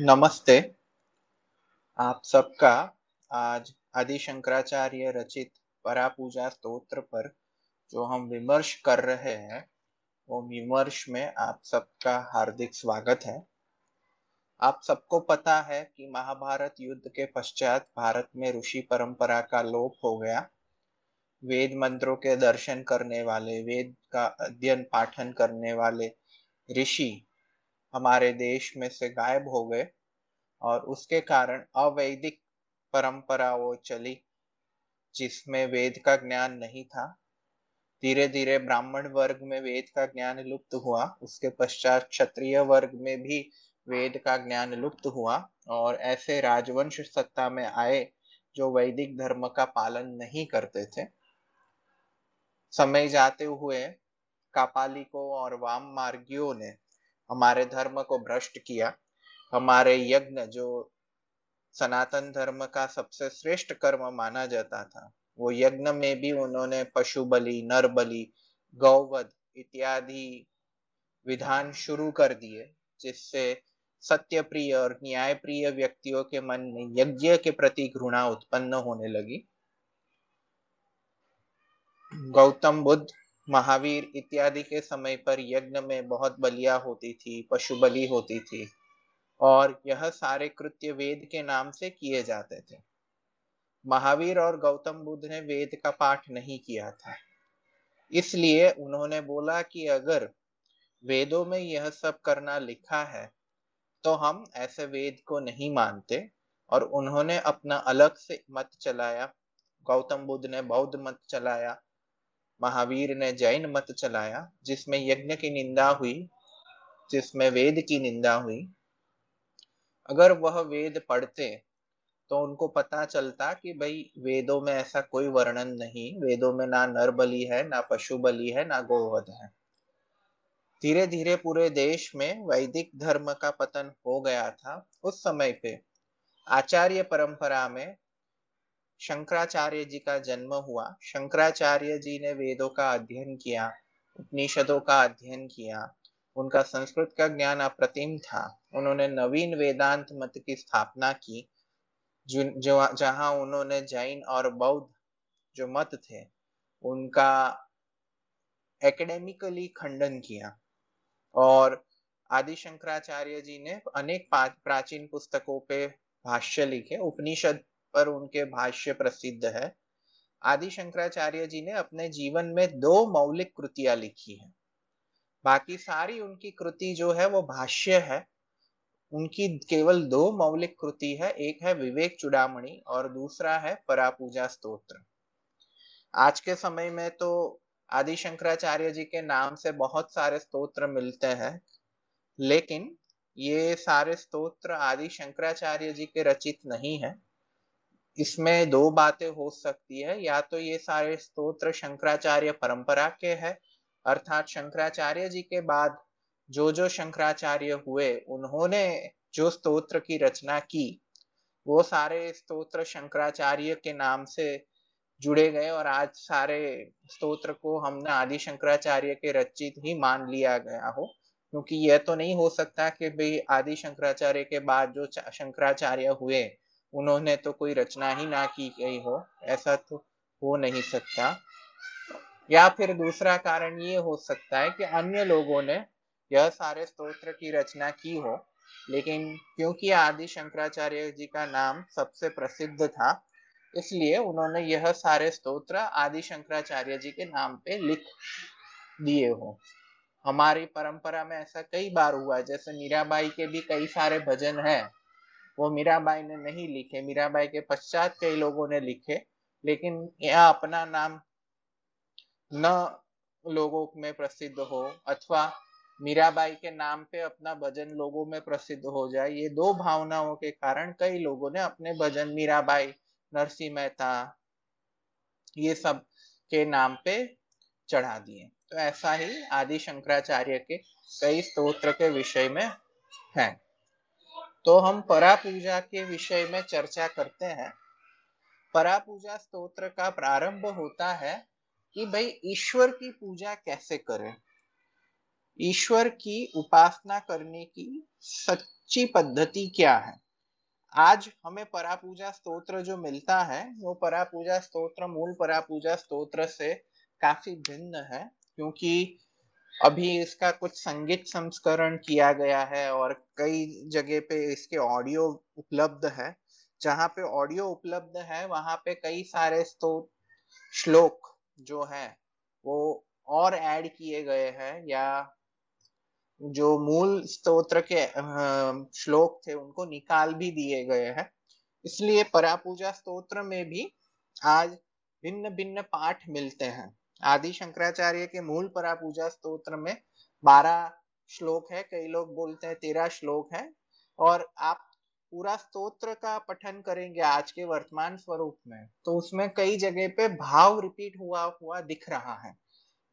नमस्ते। आप सबका आज आदि शंकराचार्य रचित परापूजा स्तोत्र पर जो हम विमर्श कर रहे हैं, वो विमर्श में आप सबका हार्दिक स्वागत है। आप सबको पता है कि महाभारत युद्ध के पश्चात भारत में ऋषि परंपरा का लोप हो गया। वेद मंत्रों के दर्शन करने वाले, वेद का अध्ययन पाठन करने वाले ऋषि हमारे देश में से गायब हो गए और उसके कारण अवैदिक परंपरा वो चली, जिसमें वेद का ज्ञान नहीं था। धीरे धीरे ब्राह्मण वर्ग में वेद का ज्ञान लुप्त हुआ, उसके पश्चात क्षत्रिय वर्ग में भी वेद का ज्ञान लुप्त हुआ और ऐसे राजवंश सत्ता में आए जो वैदिक धर्म का पालन नहीं करते थे। समय जाते हुए कापालिकों और वाम मार्गियों ने हमारे धर्म को भ्रष्ट किया, हमारे यज्ञ जो सनातन धर्म का सबसे श्रेष्ठ कर्म माना जाता था, वो यज्ञ में भी उन्होंने पशु बलि नर बलि गौवध इत्यादि विधान शुरू कर दिए, जिससे सत्य प्रिय और न्याय प्रिय व्यक्तियों के मन में यज्ञ के प्रति घृणा उत्पन्न होने लगी। गौतम बुद्ध महावीर इत्यादि के समय पर यज्ञ में बहुत बलिया होती थी, पशु बलि होती थी और यह सारे कृत्य वेद के नाम से किए जाते थे। महावीर और गौतम बुद्ध ने वेद का पाठ नहीं किया था। इसलिए उन्होंने बोला कि अगर वेदों में यह सब करना लिखा है तो हम ऐसे वेद को नहीं मानते और उन्होंने अपना अलग से मत चलाया। गौतम बुद्ध ने बौद्ध मत चलाया। महावीर ने जैन मत चलाया, जिसमें यज्ञ की निंदा हुई, जिसमें वेद की निंदा हुई। अगर वह वेद पढ़ते तो उनको पता चलता कि भाई, वेदों में ऐसा कोई वर्णन नहीं। वेदों में ना नर बलि है, ना पशु बलि है, ना गोवध है। धीरे धीरे पूरे देश में वैदिक धर्म का पतन हो गया था। उस समय पे आचार्य परंपरा में शंकराचार्य जी का जन्म हुआ। शंकराचार्य जी ने वेदों का अध्ययन किया, उपनिषदों का अध्ययन किया। उनका संस्कृत का ज्ञान अप्रतिम था। उन्होंने नवीन वेदांत मत की स्थापना की जहाँ उन्होंने जैन और बौद्ध जो मत थे, उनका एकेडमिकली खंडन किया। और आदि शंकराचार्य जी ने अनेक प्राचीन पुस्तकों पे भाष्य लिखे, उपनिषद पर उनके भाष्य प्रसिद्ध है। आदि शंकराचार्य जी ने अपने जीवन में दो मौलिक कृतियाँ लिखी है। बाकी सारी उनकी कृति जो है, वो भाष्य है। उनकी केवल दो मौलिक कृति है, एक है विवेक चुड़ामणि और दूसरा है परापूजा स्तोत्र। आज के समय में तो आदि शंकराचार्य जी के नाम से बहुत सारे स्तोत्र मिलते हैं, लेकिन ये सारे स्तोत्र आदि शंकराचार्य जी के रचित नहीं है। इसमें दो बातें हो सकती है। या तो ये सारे स्तोत्र शंकराचार्य परंपरा के हैं, अर्थात शंकराचार्य जी के बाद जो जो शंकराचार्य हुए, उन्होंने जो स्तोत्र की रचना की, वो सारे स्तोत्र शंकराचार्य के नाम से जुड़े गए और आज सारे स्तोत्र को हमने आदि शंकराचार्य के रचित ही मान लिया गया हो। क्योंकि यह तो नहीं हो सकता कि भाई आदि शंकराचार्य के बाद जो शंकराचार्य हुए उन्होंने तो कोई रचना ही ना की गई हो, ऐसा तो हो नहीं सकता। या फिर दूसरा कारण ये हो सकता है कि अन्य लोगों ने यह सारे स्तोत्र की रचना की हो, लेकिन क्योंकि आदि शंकराचार्य जी का नाम सबसे प्रसिद्ध था, इसलिए उन्होंने यह सारे स्तोत्र आदि शंकराचार्य जी के नाम पे लिख दिए हो। हमारी परंपरा में ऐसा कई बार हुआ जैसे मीराबाई के भी कई सारे भजन हैं। वो मीराबाई ने नहीं लिखे। मीराबाई के पश्चात कई लोगों ने लिखे, लेकिन यह अपना नाम न लोगों में प्रसिद्ध हो अथवा मीराबाई के नाम पे अपना भजन लोगों में प्रसिद्ध हो जाए, ये दो भावनाओं के कारण कई लोगों ने अपने भजन मीराबाई नरसिंह मेहता, ये सब के नाम पे चढ़ा दिए। तो ऐसा ही आदि शंकराचार्य के कई स्तोत्र के विषय में है। तो हम परा पूजा के विषय में चर्चा करते हैं। परा पूजा स्तोत्र का प्रारंभ होता है कि भाई ईश्वर की पूजा कैसे करें? ईश्वर की उपासना करने की सच्ची पद्धति क्या है? आज हमें परापूजा स्तोत्र जो मिलता है, वो परा पूजा स्तोत्र, मूल परापूजा स्तोत्र से काफ़ी भिन्न है, क्योंकि अभी इसका कुछ संगीत संस्करण किया गया है और कई जगह पे इसके ऑडियो उपलब्ध है। जहाँ पे ऑडियो उपलब्ध है, वहाँ पे कई सारे स्तोत्र श्लोक जो है, वो और ऐड किए गए हैं या जो मूल स्तोत्र के श्लोक थे, उनको निकाल भी दिए गए हैं। इसलिए परापूजा स्तोत्र में भी आज भिन्न भिन्न पाठ मिलते हैं। आदि शंकराचार्य के मूल परापूजा स्तोत्र में बारह श्लोक है। कई लोग बोलते हैं तेरह श्लोक है। और आप पूरा स्तोत्र का पठन करेंगे आज के वर्तमान स्वरूप में तो उसमें कई जगह पे भाव रिपीट हुआ हुआ दिख रहा है।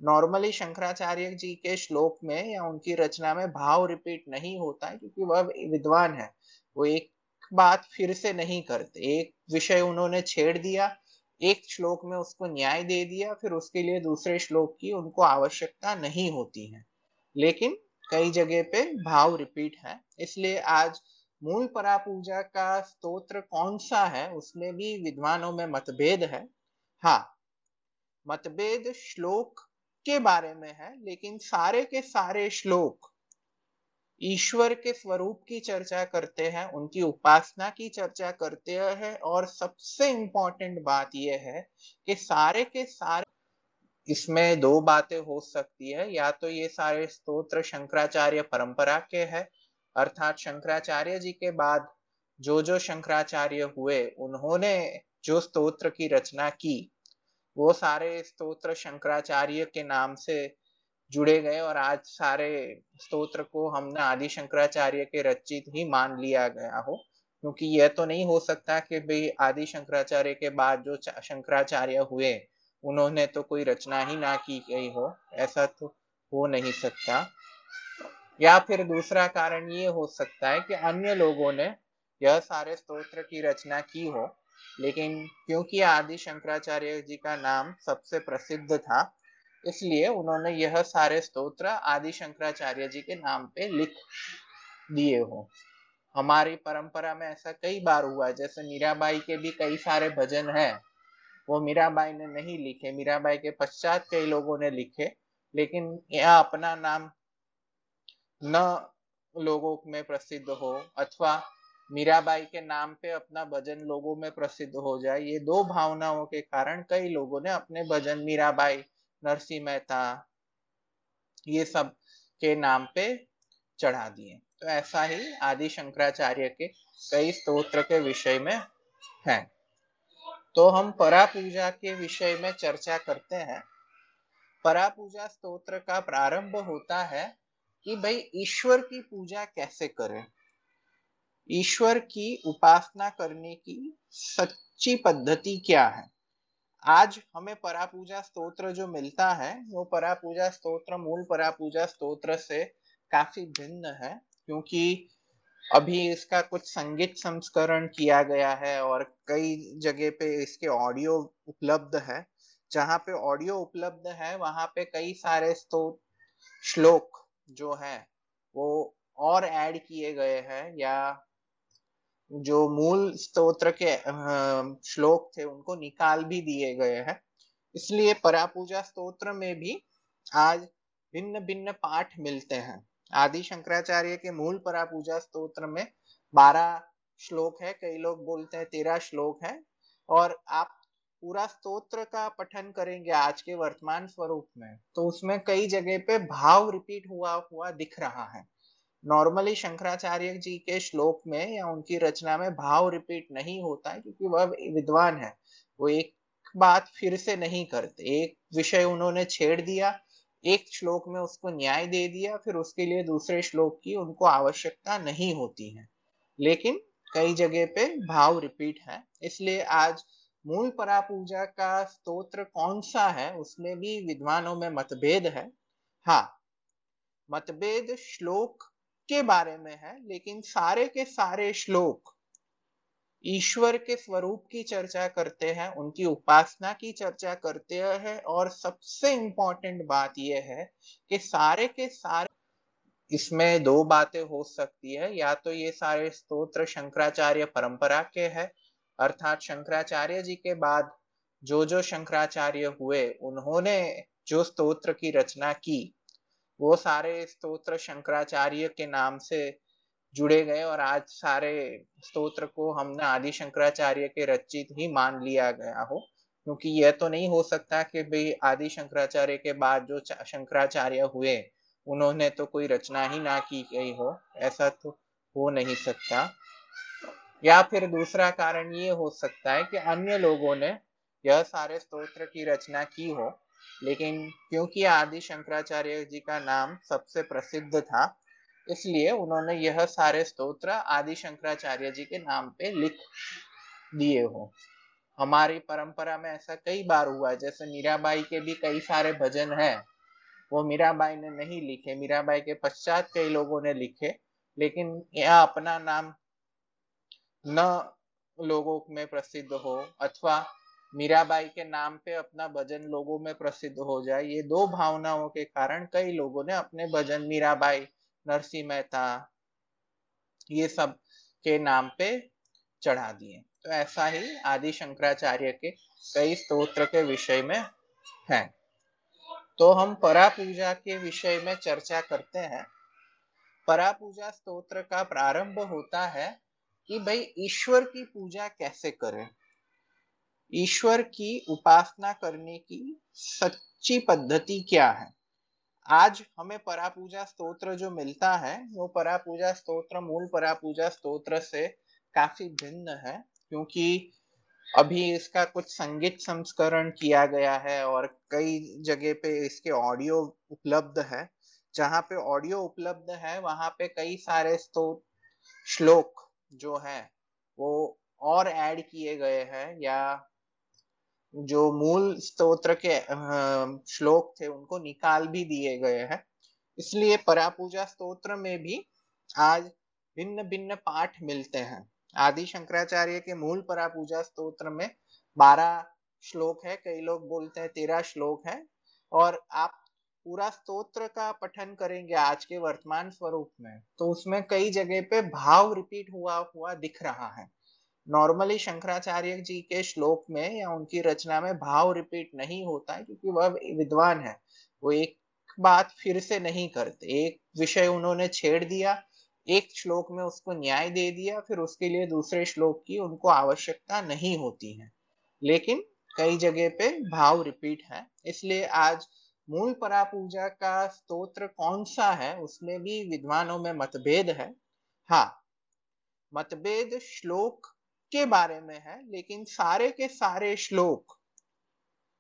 नॉर्मली शंकराचार्य जी के श्लोक में या उनकी रचना में भाव रिपीट नहीं होता है, क्योंकि वह विद्वान है। वो एक बात फिर से नहीं करते। एक विषय उन्होंने छेड़ दिया एक श्लोक में उसको न्याय दे दिया, फिर उसके लिए दूसरे श्लोक की उनको आवश्यकता नहीं होती है। लेकिन कई जगह पे भाव रिपीट है। इसलिए आज मूल परा पूजा का स्तोत्र कौन सा है, उसमें भी विद्वानों में मतभेद है। हाँ मतभेद श्लोक के बारे में है, लेकिन सारे के सारे श्लोक ईश्वर के स्वरूप की चर्चा करते हैं, उनकी उपासना की चर्चा करते हैं और सबसे इंपॉर्टेंट बात यह है कि सारे के सारे इसमें दो बातें हो सकती है। या तो ये सारे स्तोत्र शंकराचार्य परंपरा के हैं, अर्थात शंकराचार्य जी के बाद जो जो शंकराचार्य हुए, उन्होंने जो स्तोत्र की रचना की, वो सारे स्तोत्र शंकराचार्य के नाम से जुड़े गए और आज सारे स्तोत्र को हमने आदि शंकराचार्य के रचित ही मान लिया गया हो। क्योंकि यह तो नहीं हो सकता कि भाई आदि शंकराचार्य के बाद जो शंकराचार्य हुए, उन्होंने तो कोई रचना ही ना की गई हो। ऐसा तो हो नहीं सकता। या फिर दूसरा कारण ये हो सकता है कि अन्य लोगों ने यह सारे स्तोत्र की रचना की हो, लेकिन क्योंकि आदि शंकराचार्य जी का नाम सबसे प्रसिद्ध था इसलिए उन्होंने यह सारे स्तोत्र आदि शंकराचार्य जी के नाम पे लिख दिए हो। हमारी परंपरा में ऐसा कई बार हुआ जैसे मीराबाई के भी कई सारे भजन हैं। वो मीराबाई ने नहीं लिखे, मीराबाई के पश्चात कई लोगों ने लिखे, लेकिन यह अपना नाम न लोगों में प्रसिद्ध हो अथवा मीराबाई के नाम पे अपना भजन लोगों में प्रसिद्ध हो जाए, ये दो भावनाओं के कारण कई लोगों ने अपने भजन मीराबाई नरसिंह मेहता, ये सब के नाम पे चढ़ा दिए। तो ऐसा ही आदि शंकराचार्य के कई स्तोत्र के विषय में है। तो हम परा पूजा के विषय में चर्चा करते हैं। परा पूजा स्तोत्र का प्रारंभ होता है कि भाई ईश्वर की पूजा कैसे करें? ईश्वर की उपासना करने की सच्ची पद्धति क्या है? आज हमें परापूजा स्तोत्र जो मिलता है, वो परापूजा स्तोत्र, मूल परापूजा स्तोत्र से काफ़ी भिन्न है, क्योंकि अभी इसका कुछ संगीत संस्करण किया गया है और कई जगह पे इसके ऑडियो उपलब्ध है। जहाँ पे ऑडियो उपलब्ध है, वहाँ पे कई सारे श्लोक जो है, वो और ऐड किए गए हैं या जो मूल स्तोत्र के श्लोक थे, उनको निकाल भी दिए गए हैं। इसलिए परापूजा स्तोत्र में भी आज भिन्न भिन्न पाठ मिलते हैं। आदि शंकराचार्य के मूल परापूजा स्तोत्र में बारह श्लोक है, कई लोग बोलते हैं तेरह श्लोक है, और आप पूरा स्तोत्र का पठन करेंगे आज के वर्तमान स्वरूप में तो उसमें कई जगह पे भाव रिपीट हुआ हुआ दिख रहा है। नॉर्मली शंकराचार्य जी के श्लोक में या उनकी रचना में भाव रिपीट नहीं होता है, क्योंकि वह विद्वान है। वो एक बात फिर से नहीं करते। एक विषय उन्होंने छेड़ दिया, एक श्लोक में उसको न्याय दे दिया, फिर उसके लिए दूसरे श्लोक की उनको आवश्यकता नहीं होती है। लेकिन कई जगह पे भाव रिपीट है। इसलिए आज मूल परा पूजा का स्तोत्र कौन सा है, उसमें भी विद्वानों में मतभेद है। हाँ मतभेद श्लोक के बारे में है, लेकिन सारे के सारे श्लोक ईश्वर के स्वरूप की चर्चा करते हैं, उनकी उपासना की चर्चा करते हैं, और सबसे इंपॉर्टेंट बात यह है कि सारे के सारे इसमें दो बातें हो सकती है। या तो ये सारे स्तोत्र शंकराचार्य परंपरा के हैं, अर्थात शंकराचार्य जी के बाद जो जो शंकराचार्य हुए, उन्होंने जो स्तोत्र की रचना की वो सारे स्तोत्र शंकराचार्य के नाम से जुड़े गए और आज सारे स्तोत्र को हमने आदि शंकराचार्य के रचित ही मान लिया गया हो, क्योंकि यह तो नहीं हो सकता कि भाई आदि शंकराचार्य के बाद जो शंकराचार्य हुए, उन्होंने तो कोई रचना ही ना की गई हो, ऐसा तो हो नहीं सकता। या फिर दूसरा कारण ये हो सकता है कि अन्य लोगों ने यह सारे स्तोत्र की रचना की हो लेकिन क्योंकि आदि शंकराचार्य जी का नाम सबसे प्रसिद्ध था, इसलिए उन्होंने यह सारे स्तोत्र आदि शंकराचार्य जी के नाम पे लिख दिए हो। हमारी परंपरा में ऐसा कई बार हुआ, जैसे मीराबाई के भी कई सारे भजन हैं, वो मीराबाई ने नहीं लिखे। मीराबाई के पश्चात कई लोगों ने लिखे, लेकिन यह अपना नाम न लोगों में प्रसिद्ध हो, अथवा मीराबाई के नाम पे अपना भजन लोगों में प्रसिद्ध हो जाए, ये दो भावनाओं के कारण कई लोगों ने अपने भजन मीराबाई नरसिंह मेहता, ये सब के नाम पे चढ़ा दिए। तो ऐसा ही आदि शंकराचार्य के कई स्तोत्र के विषय में है। तो हम परा पूजा के विषय में चर्चा करते हैं। परा पूजा स्तोत्र का प्रारंभ होता है कि भाई ईश्वर की पूजा कैसे करें? ईश्वर की उपासना करने की सच्ची पद्धति क्या है? आज हमें परापूजा स्तोत्र जो मिलता है, वो परापूजा स्तोत्र, मूल परापूजा स्तोत्र से काफ़ी भिन्न है, क्योंकि अभी इसका कुछ संगीत संस्करण किया गया है और कई जगह पे इसके ऑडियो उपलब्ध है। जहाँ पे ऑडियो उपलब्ध है, वहाँ पे कई सारे स्तोत्र श्लोक जो है, वो और ऐड किए गए हैं या जो मूल स्तोत्र के श्लोक थे, उनको निकाल भी दिए गए हैं। इसलिए परापूजा स्तोत्र में भी आज भिन्न भिन्न पाठ मिलते हैं। आदि शंकराचार्य के मूल परापूजा स्तोत्र में बारह श्लोक है, कई लोग बोलते हैं तेरह श्लोक है, और आप पूरा स्तोत्र का पठन करेंगे आज के वर्तमान स्वरूप में तो उसमें कई जगह पे भाव रिपीट हुआ हुआ दिख रहा है। नॉर्मली शंकराचार्य जी के श्लोक में या उनकी रचना में भाव रिपीट नहीं होता है, क्योंकि वह विद्वान है। वो एक बात फिर से नहीं करते। एक विषय उन्होंने छेड़ दिया, एक श्लोक में उसको न्याय दे दिया, फिर उसके लिए दूसरे श्लोक की उनको आवश्यकता नहीं होती है। लेकिन कई जगह पे भाव रिपीट है। इसलिए आज मूल परा पूजा का स्तोत्र कौन सा है, उसमें भी विद्वानों में मतभेद है। हाँ मतभेद श्लोक के बारे में है, लेकिन सारे के सारे श्लोक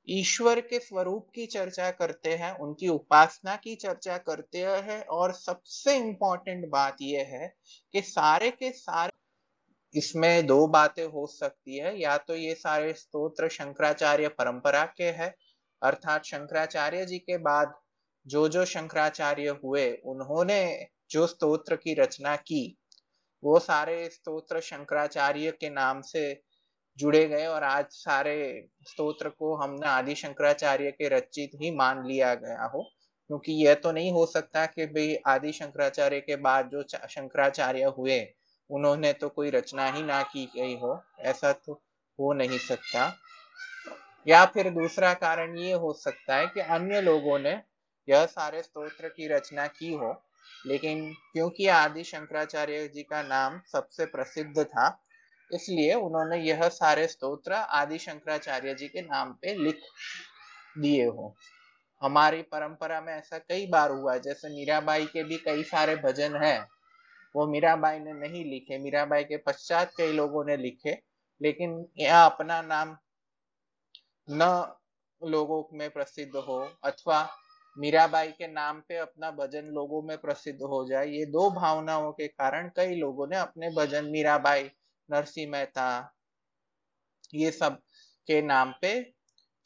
ईश्वर के स्वरूप की चर्चा करते हैं, उनकी उपासना की चर्चा करते हैं, और सबसे इंपॉर्टेंट बात यह है कि सारे के सारे इसमें दो बातें हो सकती है, या तो ये सारे स्तोत्र शंकराचार्य परंपरा के हैं, अर्थात शंकराचार्य जी के बाद जो जो शंकराचार्य हुए, उन्होंने जो स्तोत्र की रचना की वो सारे स्तोत्र शंकराचार्य के नाम से जुड़े गए और आज सारे स्तोत्र को हमने आदि शंकराचार्य के रचित ही मान लिया गया हो। क्योंकि यह तो नहीं हो सकता कि भाई आदि शंकराचार्य के बाद जो शंकराचार्य हुए, उन्होंने तो कोई रचना ही ना की गई हो। ऐसा तो हो नहीं सकता। या फिर दूसरा कारण ये हो सकता है कि अन्य लोगों ने यह सारे स्तोत्र की रचना की हो। लेकिन क्योंकि आदि शंकराचार्य जी का नाम सबसे प्रसिद्ध था, इसलिए उन्होंने यह सारे स्तोत्र आदि शंकराचार्य जी के नाम पे लिख दिए हो। हमारी परंपरा में ऐसा कई बार हुआ, जैसे मीराबाई के भी कई सारे भजन हैं, वो मीराबाई ने नहीं लिखे। मीराबाई के पश्चात कई लोगों ने लिखे, लेकिन यह अपना नाम न लोगों में प्रसिद्ध हो, अथवा मीराबाई के नाम पे अपना भजन लोगों में प्रसिद्ध हो जाए, ये दो भावनाओं के कारण कई लोगों ने अपने भजन मीराबाई नरसिंह मेहता, ये सब के नाम पे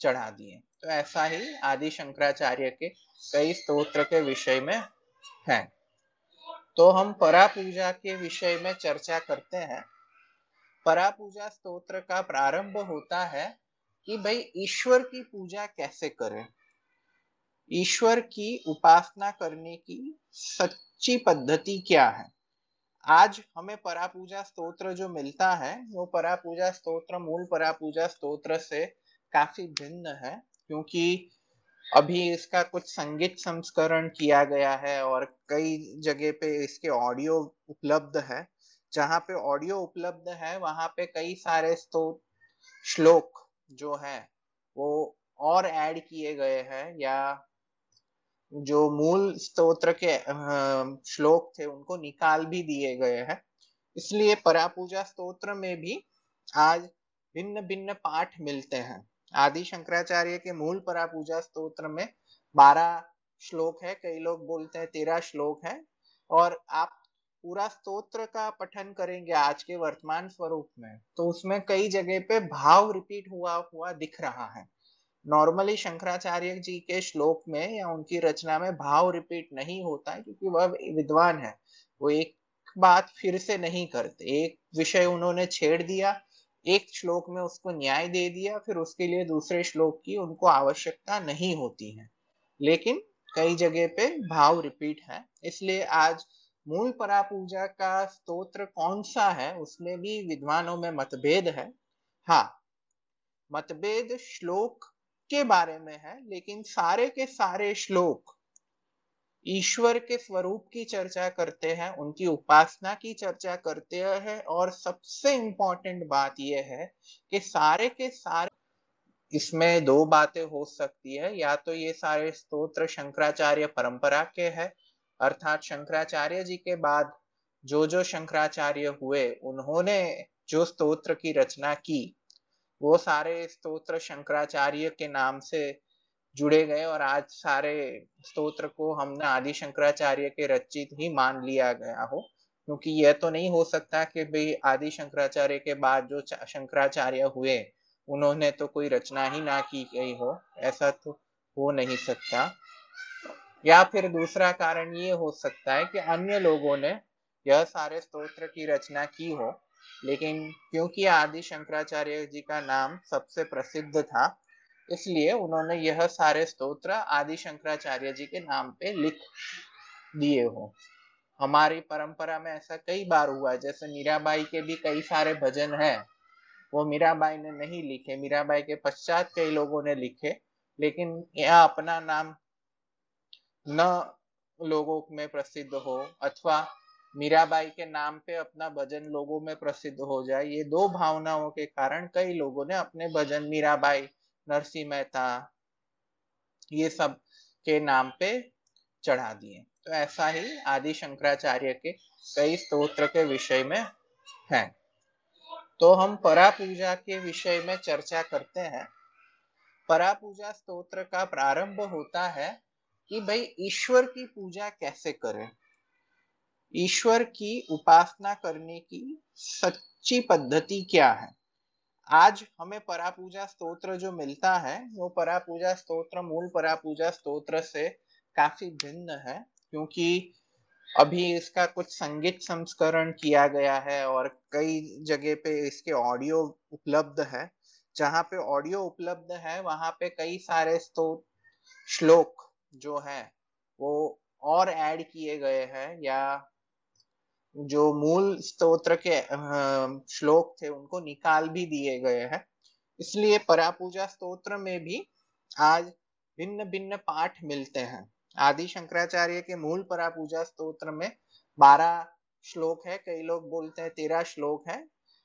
चढ़ा दिए। तो ऐसा ही आदि शंकराचार्य के कई स्तोत्र के विषय में है। तो हम परा पूजा के विषय में चर्चा करते हैं। परा पूजा स्तोत्र का प्रारंभ होता है कि भाई ईश्वर की पूजा कैसे करें? ईश्वर की उपासना करने की सच्ची पद्धति क्या है? आज हमें परापूजा स्तोत्र जो मिलता है, वो परापूजा स्तोत्र, मूल परापूजा स्तोत्र से काफ़ी भिन्न है, क्योंकि अभी इसका कुछ संगीत संस्करण किया गया है और कई जगह पे इसके ऑडियो उपलब्ध है। जहाँ पे ऑडियो उपलब्ध है, वहाँ पे कई सारे स्तोत्र श्लोक जो है, वो और ऐड किए गए हैं या जो मूल स्तोत्र के श्लोक थे, उनको निकाल भी दिए गए हैं। इसलिए परापूजा स्तोत्र में भी आज भिन्न भिन्न पाठ मिलते हैं। आदि शंकराचार्य के मूल परापूजा स्तोत्र में बारह श्लोक है, कई लोग बोलते हैं तेरह श्लोक है, और आप पूरा स्तोत्र का पठन करेंगे आज के वर्तमान स्वरूप में तो उसमें कई जगह पे भाव रिपीट हुआ हुआ दिख रहा है। नॉर्मली शंकराचार्य जी के श्लोक में या उनकी रचना में भाव रिपीट नहीं होता है, क्योंकि वह विद्वान है। वो एक बात फिर से नहीं करते। एक विषय उन्होंने छेड़ दिया, एक श्लोक में उसको न्याय दे दिया, फिर उसके लिए दूसरे श्लोक की उनको आवश्यकता नहीं होती है। लेकिन कई जगह पे भाव रिपीट है। इसलिए आज मूल परा पूजा का स्तोत्र कौन सा है, उसमें भी विद्वानों में मतभेद है। हाँ मतभेद श्लोक के बारे में है, लेकिन सारे के सारे श्लोक ईश्वर के स्वरूप की चर्चा करते हैं, उनकी उपासना की चर्चा करते हैं, और सबसे इंपॉर्टेंट बात यह है कि सारे के सारे इसमें दो बातें हो सकती है, या तो ये सारे स्तोत्र शंकराचार्य परंपरा के हैं, अर्थात शंकराचार्य जी के बाद जो जो शंकराचार्य हुए, उन्होंने जो स्तोत्र की रचना की वो सारे स्तोत्र शंकराचार्य के नाम से जुड़े गए और आज सारे स्तोत्र को हमने आदि शंकराचार्य के रचित ही मान लिया गया हो। क्योंकि यह तो नहीं हो सकता कि भाई आदि शंकराचार्य के बाद जो शंकराचार्य हुए, उन्होंने तो कोई रचना ही ना की गई हो। ऐसा तो हो नहीं सकता। या फिर दूसरा कारण ये हो सकता है कि अन्य लोगों ने यह सारे स्तोत्र की रचना की हो लेकिन क्योंकि आदि शंकराचार्य जी का नाम सबसे प्रसिद्ध था, इसलिए उन्होंने यह सारे स्तोत्र आदि शंकराचार्य जी के नाम पे लिख दिए हो। हमारी परंपरा में ऐसा कई बार हुआ जैसे मीराबाई के भी कई सारे भजन हैं, वो मीराबाई ने नहीं लिखे। मीराबाई के पश्चात कई लोगों ने लिखे, लेकिन यह अपना नाम न लोगों में प्रसिद्ध हो अथवा मीराबाई के नाम पे अपना भजन लोगों में प्रसिद्ध हो जाए, ये दो भावनाओं के कारण कई लोगों ने अपने भजन मीराबाई नरसिंह मेहता, ये सब के नाम पे चढ़ा दिए। तो ऐसा ही आदि शंकराचार्य के कई स्तोत्र के विषय में है। तो हम परा पूजा के विषय में चर्चा करते हैं। परा पूजा स्तोत्र का प्रारंभ होता है कि भाई ईश्वर की पूजा कैसे करें? ईश्वर की उपासना करने की सच्ची पद्धति क्या है? आज हमें परापूजा स्तोत्र जो मिलता है, वो परापूजा स्तोत्र, मूल परापूजा स्तोत्र से काफ़ी भिन्न है, क्योंकि अभी इसका कुछ संगीत संस्करण किया गया है और कई जगह पे इसके ऑडियो उपलब्ध है। जहाँ पे ऑडियो उपलब्ध है, वहाँ पे कई सारे स्तोत्र श्लोक जो है, वो और ऐड किए गए हैं या जो मूल स्तोत्र के श्लोक थे, उनको निकाल भी दिए गए हैं। इसलिए परापूजा स्तोत्र में भी आज भिन्न भिन्न पाठ मिलते हैं। आदि शंकराचार्य के मूल परापूजा स्तोत्र में बारह श्लोक है, कई लोग बोलते हैं तेरह श्लोक है,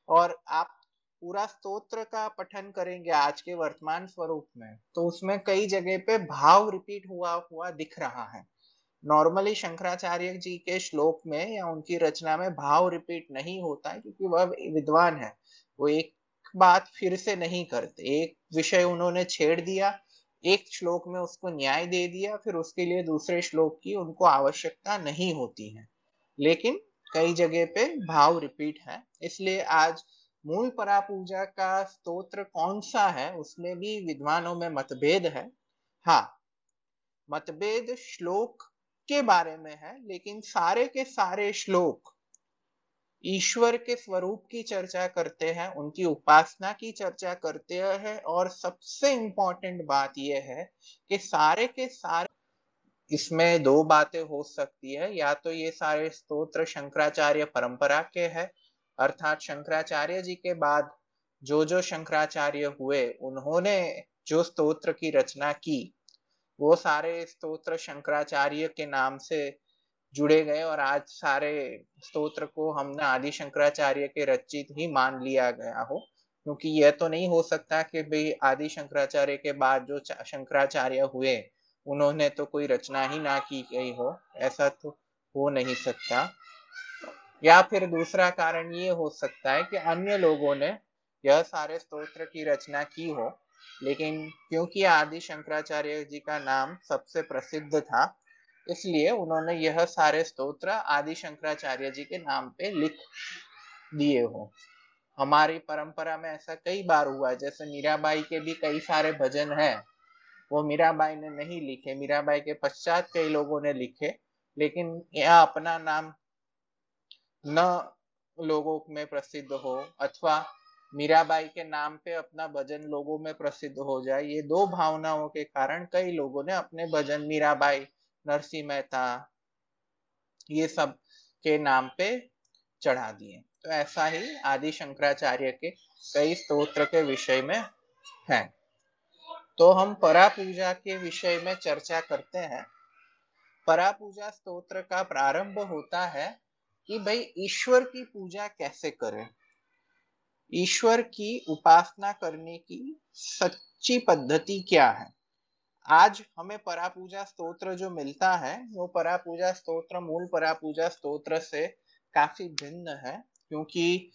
और आप पूरा स्तोत्र का पठन करेंगे आज के वर्तमान स्वरूप में तो उसमें कई जगह पे भाव रिपीट हुआ हुआ दिख रहा है। नॉर्मली शंकराचार्य जी के श्लोक में या उनकी रचना में भाव रिपीट नहीं होता है, क्योंकि वह विद्वान है। वो एक बात फिर से नहीं करते। एक विषय उन्होंने छेड़ दिया, एक श्लोक में उसको न्याय दे दिया, फिर उसके लिए दूसरे श्लोक की उनको आवश्यकता नहीं होती है। लेकिन कई जगह पे भाव रिपीट है। इसलिए आज मूल परा पूजा का स्तोत्र कौन सा है, उसमें भी विद्वानों में मतभेद है। हाँ मतभेद श्लोक के बारे में है, लेकिन सारे के सारे श्लोक ईश्वर के स्वरूप की चर्चा करते हैं, उनकी उपासना की चर्चा करते हैं, और सबसे इंपॉर्टेंट बात यह है कि सारे के सारे इसमें दो बातें हो सकती है। या तो ये सारे स्तोत्र शंकराचार्य परंपरा के हैं, अर्थात शंकराचार्य जी के बाद जो जो शंकराचार्य हुए, उन्होंने जो स्तोत्र की रचना की वो सारे स्तोत्र शंकराचार्य के नाम से जुड़े गए और आज सारे स्तोत्र को हमने आदि शंकराचार्य के रचित ही मान लिया गया हो, क्योंकि यह तो नहीं हो सकता कि भाई आदि शंकराचार्य के बाद जो शंकराचार्य हुए, उन्होंने तो कोई रचना ही ना की गई हो, ऐसा तो हो नहीं सकता। या फिर दूसरा कारण ये हो सकता है कि अन्य लोगों ने यह सारे स्तोत्र की रचना की हो लेकिन क्योंकि आदि शंकराचार्य जी का नाम सबसे प्रसिद्ध था, इसलिए उन्होंने यह सारे स्तोत्र आदि शंकराचार्य जी के नाम पे लिख दिए हो। हमारी परंपरा में ऐसा कई बार हुआ, जैसे मीराबाई के भी कई सारे भजन हैं, वो मीराबाई ने नहीं लिखे। मीराबाई के पश्चात कई लोगों ने लिखे, लेकिन यह अपना नाम न लोगों में प्रसिद्ध हो, अथवा मीराबाई के नाम पे अपना भजन लोगों में प्रसिद्ध हो जाए, ये दो भावनाओं के कारण कई लोगों ने अपने भजन मीराबाई नरसिंह मेहता, ये सब के नाम पे चढ़ा दिए। तो ऐसा ही आदि शंकराचार्य के कई स्तोत्र के विषय में है। तो हम परा पूजा के विषय में चर्चा करते हैं। परा पूजा स्तोत्र का प्रारंभ होता है कि भाई ईश्वर की पूजा कैसे करें? ईश्वर की उपासना करने की सच्ची पद्धति क्या है? आज हमें परापूजा स्तोत्र जो मिलता है, वो परापूजा स्तोत्र, मूल परापूजा स्तोत्र से काफ़ी भिन्न है, क्योंकि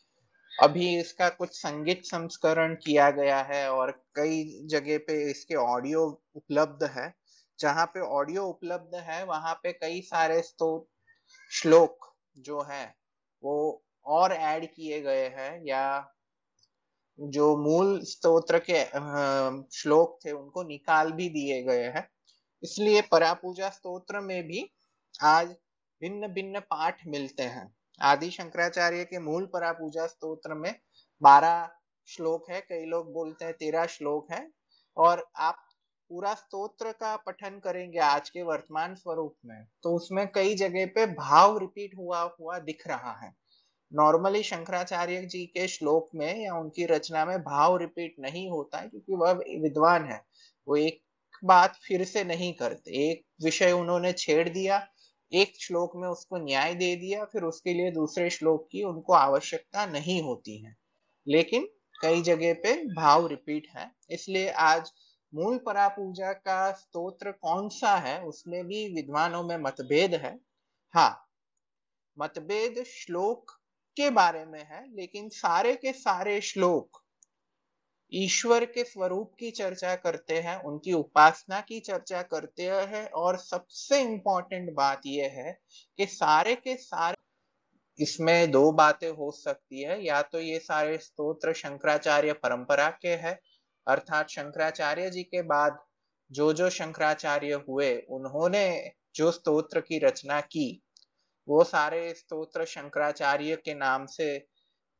अभी इसका कुछ संगीत संस्करण किया गया है और कई जगह पे इसके ऑडियो उपलब्ध है। जहाँ पे ऑडियो उपलब्ध है, वहाँ पे कई सारे स्तोत्र श्लोक जो है, वो और ऐड किए गए हैं या जो मूल स्तोत्र के श्लोक थे, उनको निकाल भी दिए गए हैं। इसलिए परापूजा स्तोत्र में भी आज भिन्न भिन्न पाठ मिलते हैं। आदि शंकराचार्य के मूल परापूजा स्तोत्र में बारह श्लोक है, कई लोग बोलते हैं तेरह श्लोक है, और आप पूरा स्तोत्र का पठन करेंगे आज के वर्तमान स्वरूप में तो उसमें कई जगह पे भाव रिपीट हुआ हुआ दिख रहा है। नॉर्मली शंकराचार्य जी के श्लोक में या उनकी रचना में भाव रिपीट नहीं होता है, क्योंकि वह विद्वान है। वो एक बात फिर से नहीं करते। एक विषय उन्होंने छेड़ दिया, एक श्लोक में उसको न्याय दे दिया, फिर उसके लिए दूसरे श्लोक की उनको आवश्यकता नहीं होती है। लेकिन कई जगह पे भाव रिपीट है। इसलिए आज मूल परा पूजा का स्तोत्र कौन सा है, उसमें भी विद्वानों में मतभेद है। हाँ मतभेद श्लोक के बारे में है, लेकिन सारे के सारे श्लोक ईश्वर के स्वरूप की चर्चा करते हैं, उनकी उपासना की चर्चा करते हैं, और सबसे इंपॉर्टेंट बात यह है कि सारे के सारे इसमें दो बातें हो सकती है। या तो ये सारे स्तोत्र शंकराचार्य परंपरा के है, अर्थात शंकराचार्य जी के बाद जो जो शंकराचार्य हुए, उन्होंने जो स्तोत्र की रचना की वो सारे स्तोत्र शंकराचार्य के नाम से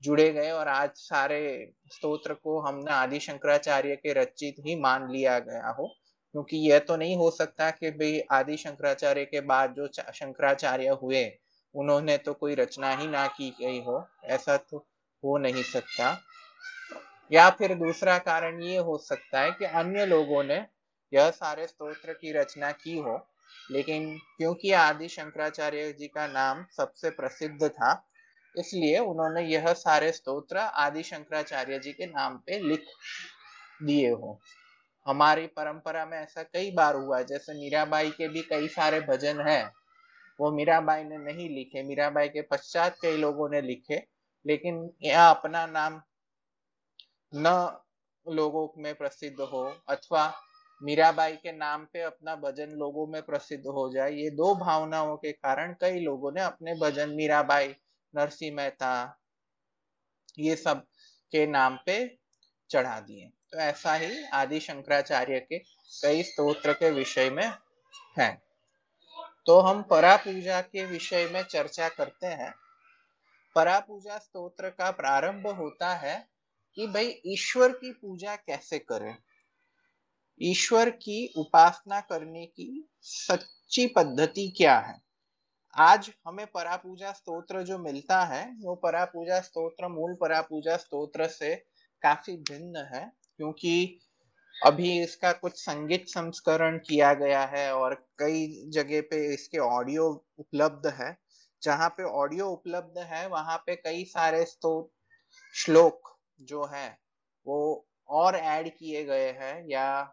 जुड़े गए और आज सारे स्तोत्र को हमने आदि शंकराचार्य के रचित ही मान लिया गया हो। क्योंकि यह तो नहीं हो सकता कि भाई आदि शंकराचार्य के बाद जो शंकराचार्य हुए, उन्होंने तो कोई रचना ही ना की गई हो। ऐसा तो हो नहीं सकता। या फिर दूसरा कारण ये हो सकता है कि अन्य लोगों ने यह सारे स्तोत्र की रचना की हो। लेकिन क्योंकि आदि शंकराचार्य जी का नाम सबसे प्रसिद्ध था, इसलिए उन्होंने यह सारे स्तोत्र आदि शंकराचार्य जी के नाम पे लिख दिए हो। हमारी परंपरा में ऐसा कई बार हुआ, जैसे मीराबाई के भी कई सारे भजन हैं, वो मीराबाई ने नहीं लिखे। मीराबाई के पश्चात कई लोगों ने लिखे, लेकिन यह अपना नाम न लोगों में प्रसिद्ध हो, अथवा मीराबाई के नाम पे अपना भजन लोगों में प्रसिद्ध हो जाए, ये दो भावनाओं के कारण कई लोगों ने अपने भजन मीराबाई नरसिंह मेहता, ये सब के नाम पे चढ़ा दिए। तो ऐसा ही आदि शंकराचार्य के कई स्तोत्र के विषय में है। तो हम परा पूजा के विषय में चर्चा करते हैं। परा पूजा स्तोत्र का प्रारंभ होता है कि भाई ईश्वर की पूजा कैसे करें? ईश्वर की उपासना करने की सच्ची पद्धति क्या है? आज हमें परा पूजा स्तोत्र जो मिलता है, वो परा पूजा स्तोत्र, मूल परा पूजा स्तोत्र से काफ़ी भिन्न है, क्योंकि अभी इसका कुछ संगीत संस्करण किया गया है और कई जगह पे इसके ऑडियो उपलब्ध है। जहाँ पे ऑडियो उपलब्ध है, वहाँ पे कई सारे स्तोत्र श्लोक जो है, वो और ऐड किए गए हैं या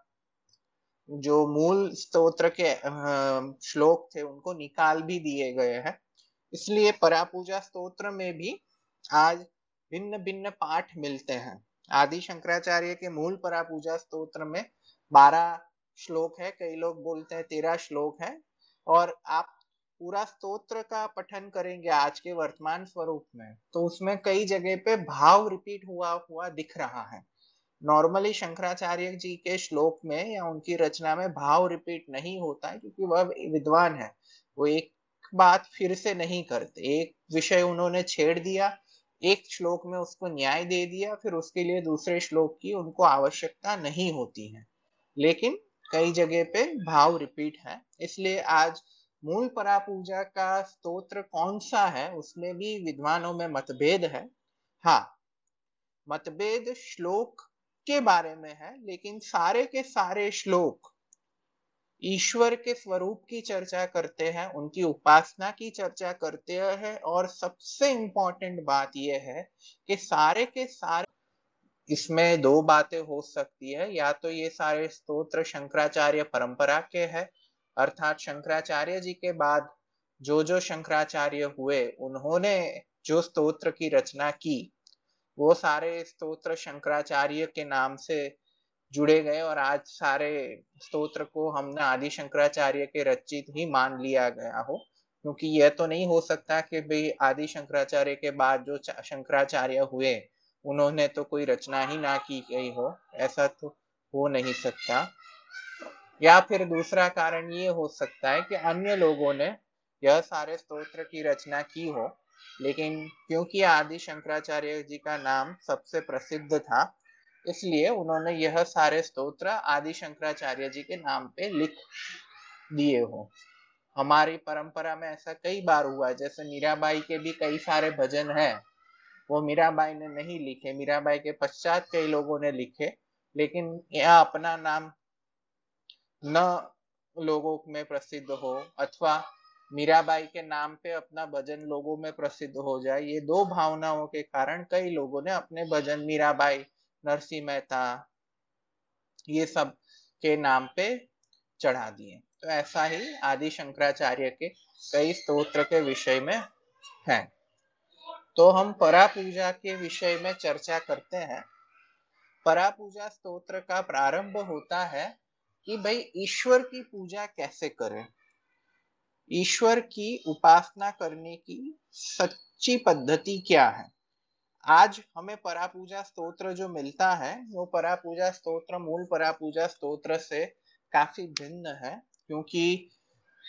जो मूल स्तोत्र के श्लोक थे, उनको निकाल भी दिए गए हैं। इसलिए परापूजा स्तोत्र में भी आज भिन्न भिन्न पाठ मिलते हैं। आदि शंकराचार्य के मूल परापूजा स्तोत्र में बारह श्लोक है, कई लोग बोलते हैं तेरह श्लोक है, और आप पूरा स्तोत्र का पठन करेंगे आज के वर्तमान स्वरूप में तो उसमें कई जगह पे भाव रिपीट हुआ हुआ दिख रहा है। नॉर्मली शंकराचार्य जी के श्लोक में या उनकी रचना में भाव रिपीट नहीं होता है, क्योंकि वह विद्वान है। वो एक बात फिर से नहीं करते। एक विषय उन्होंने छेड़ दिया, एक श्लोक में उसको न्याय दे दिया, फिर उसके लिए दूसरे श्लोक की उनको आवश्यकता नहीं होती है। लेकिन कई जगह पे भाव रिपीट है। इसलिए आज मूल परा पूजा का स्तोत्र कौन सा है, उसमें भी विद्वानों में मतभेद है। हाँ मतभेद श्लोक के बारे में है, लेकिन सारे के सारे श्लोक ईश्वर के स्वरूप की चर्चा करते हैं, उनकी उपासना की चर्चा करते हैं, और सबसे इंपॉर्टेंट बात यह है कि सारे के सारे इसमें दो बातें हो सकती है, या तो ये सारे स्तोत्र शंकराचार्य परंपरा के हैं, अर्थात शंकराचार्य जी के बाद जो जो शंकराचार्य हुए, उन्होंने जो स्तोत्र की रचना की वो सारे स्तोत्र शंकराचार्य के नाम से जुड़े गए और आज सारे स्तोत्र को हमने आदि शंकराचार्य के रचित ही मान लिया गया हो। क्योंकि यह तो नहीं हो सकता कि भाई आदि शंकराचार्य के बाद जो शंकराचार्य हुए, उन्होंने तो कोई रचना ही ना की गई हो। ऐसा तो हो नहीं सकता। या फिर दूसरा कारण ये हो सकता है कि अन्य लोगों ने यह सारे स्तोत्र की रचना की हो लेकिन क्योंकि आदि शंकराचार्य जी का नाम सबसे प्रसिद्ध था, इसलिए उन्होंने यह सारे स्तोत्र आदि शंकराचार्य जी के नाम पे लिख दिए हो। हमारी परंपरा में ऐसा कई बार हुआ जैसे मीराबाई के भी कई सारे भजन हैं, वो मीराबाई ने नहीं लिखे। मीराबाई के पश्चात कई लोगों ने लिखे, लेकिन यह अपना नाम न लोगों में प्रसिद्ध हो अथवा मीराबाई के नाम पे अपना भजन लोगों में प्रसिद्ध हो जाए, ये दो भावनाओं के कारण कई लोगों ने अपने भजन मीराबाई नरसिंह मेहता, ये सब के नाम पे चढ़ा दिए। तो ऐसा ही आदि शंकराचार्य के कई स्तोत्र के विषय में है। तो हम परा पूजा के विषय में चर्चा करते हैं। परा पूजा स्तोत्र का प्रारंभ होता है कि भाई ईश्वर की पूजा कैसे करें? ईश्वर की उपासना करने की सच्ची पद्धति क्या है? आज हमें परापूजा स्तोत्र जो मिलता है, वो परापूजा स्तोत्र, मूल परापूजा स्तोत्र से काफ़ी भिन्न है, क्योंकि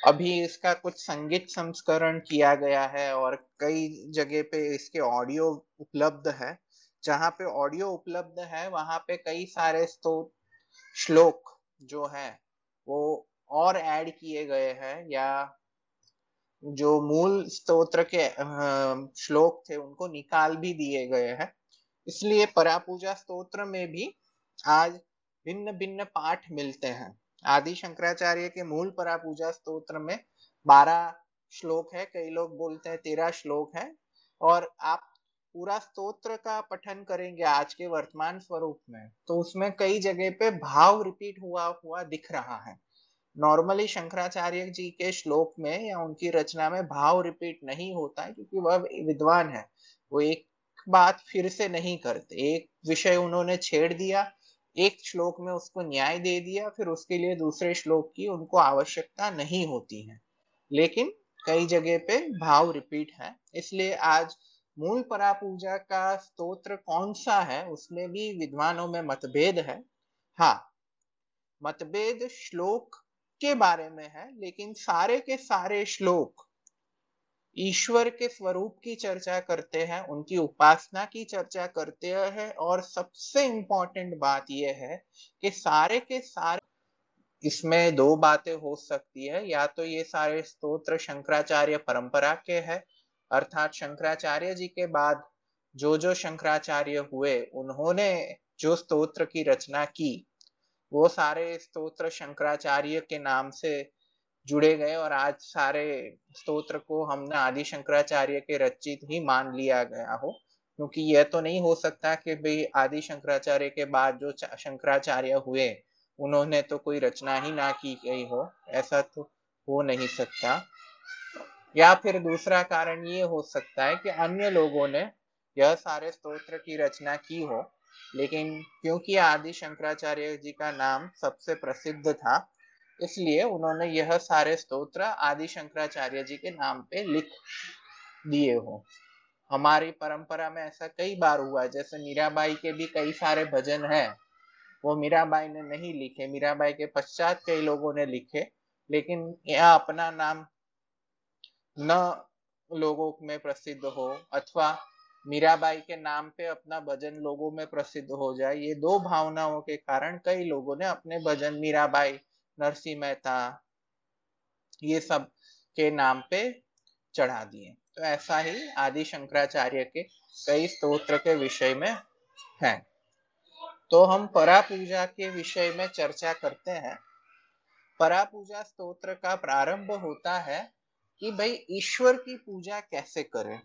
अभी इसका कुछ संगीत संस्करण किया गया है और कई जगह पे इसके ऑडियो उपलब्ध है। जहाँ पे ऑडियो उपलब्ध है, वहाँ पे कई सारे स्तोत्र श्लोक जो है, वो और ऐड किए गए हैं या जो मूल स्तोत्र के श्लोक थे, उनको निकाल भी दिए गए हैं। इसलिए परापूजा स्तोत्र में भी आज भिन्न भिन्न पाठ मिलते हैं। आदि शंकराचार्य के मूल परापूजा स्तोत्र में बारह श्लोक है, कई लोग बोलते हैं तेरह श्लोक है, और आप पूरा स्तोत्र का पठन करेंगे आज के वर्तमान स्वरूप में तो उसमें कई जगह पे भाव रिपीट हुआ हुआ दिख रहा है। नॉर्मली शंकराचार्य जी के श्लोक में या उनकी रचना में भाव रिपीट नहीं होता है, क्योंकि वह विद्वान है। वो एक बात फिर से नहीं करते। एक विषय उन्होंने छेड़ दिया, एक श्लोक में उसको न्याय दे दिया, फिर उसके लिए दूसरे श्लोक की उनको आवश्यकता नहीं होती है। लेकिन कई जगह पे भाव रिपीट है। इसलिए आज मूल परा पूजा का स्तोत्र कौन सा है, उसमें भी विद्वानों में मतभेद है। हाँ मतभेद श्लोक के बारे में है, लेकिन सारे के सारे श्लोक ईश्वर के स्वरूप की चर्चा करते हैं, उनकी उपासना की चर्चा करते हैं, और सबसे इंपॉर्टेंट बात यह है कि सारे के सारे इसमें दो बातें हो सकती है। या तो ये सारे स्तोत्र शंकराचार्य परंपरा के हैं, अर्थात शंकराचार्य जी के बाद जो जो शंकराचार्य हुए, उन्होंने जो स्तोत्र की रचना की वो सारे स्तोत्र शंकराचार्य के नाम से जुड़े गए और आज सारे स्तोत्र को हमने आदि शंकराचार्य के रचित ही मान लिया गया हो, क्योंकि यह तो नहीं हो सकता कि भाई आदि शंकराचार्य के बाद जो शंकराचार्य हुए, उन्होंने तो कोई रचना ही ना की गई हो, ऐसा तो हो नहीं सकता। या फिर दूसरा कारण ये हो सकता है कि अन्य लोगों ने यह सारे स्तोत्र की रचना की हो लेकिन क्योंकि आदि शंकराचार्य जी का नाम सबसे प्रसिद्ध था, इसलिए उन्होंने यह सारे स्तोत्र आदि शंकराचार्य जी के नाम पे लिख दिए हो। हमारी परंपरा में ऐसा कई बार हुआ, जैसे मीराबाई के भी कई सारे भजन हैं, वो मीराबाई ने नहीं लिखे। मीराबाई के पश्चात कई लोगों ने लिखे, लेकिन यह अपना नाम न लोगों में प्रसिद्ध हो, अथवा मीराबाई के नाम पे अपना भजन लोगों में प्रसिद्ध हो जाए, ये दो भावनाओं के कारण कई लोगों ने अपने भजन मीराबाई नरसिंह मेहता, ये सब के नाम पे चढ़ा दिए। तो ऐसा ही आदि शंकराचार्य के कई स्तोत्र के विषय में है। तो हम परा पूजा के विषय में चर्चा करते हैं। परा पूजा स्तोत्र का प्रारंभ होता है कि भाई ईश्वर की पूजा कैसे करें?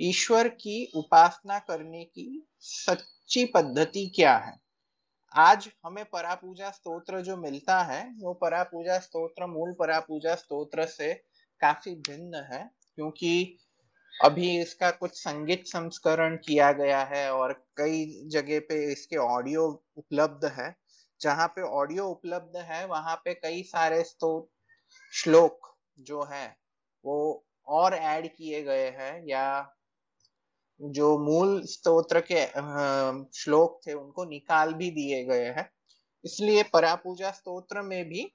ईश्वर की उपासना करने की सच्ची पद्धति क्या है? आज हमें परापूजा स्तोत्र जो मिलता है, वो परापूजा स्तोत्र, मूल परापूजा स्तोत्र से काफ़ी भिन्न है, क्योंकि अभी इसका कुछ संगीत संस्करण किया गया है और कई जगह पे इसके ऑडियो उपलब्ध है। जहाँ पे ऑडियो उपलब्ध है, वहाँ पे कई सारे स्तोत्र श्लोक जो है, वो और ऐड किए गए हैं या जो मूल स्तोत्र के श्लोक थे, उनको निकाल भी दिए गए हैं। इसलिए परापूजा स्तोत्र में भी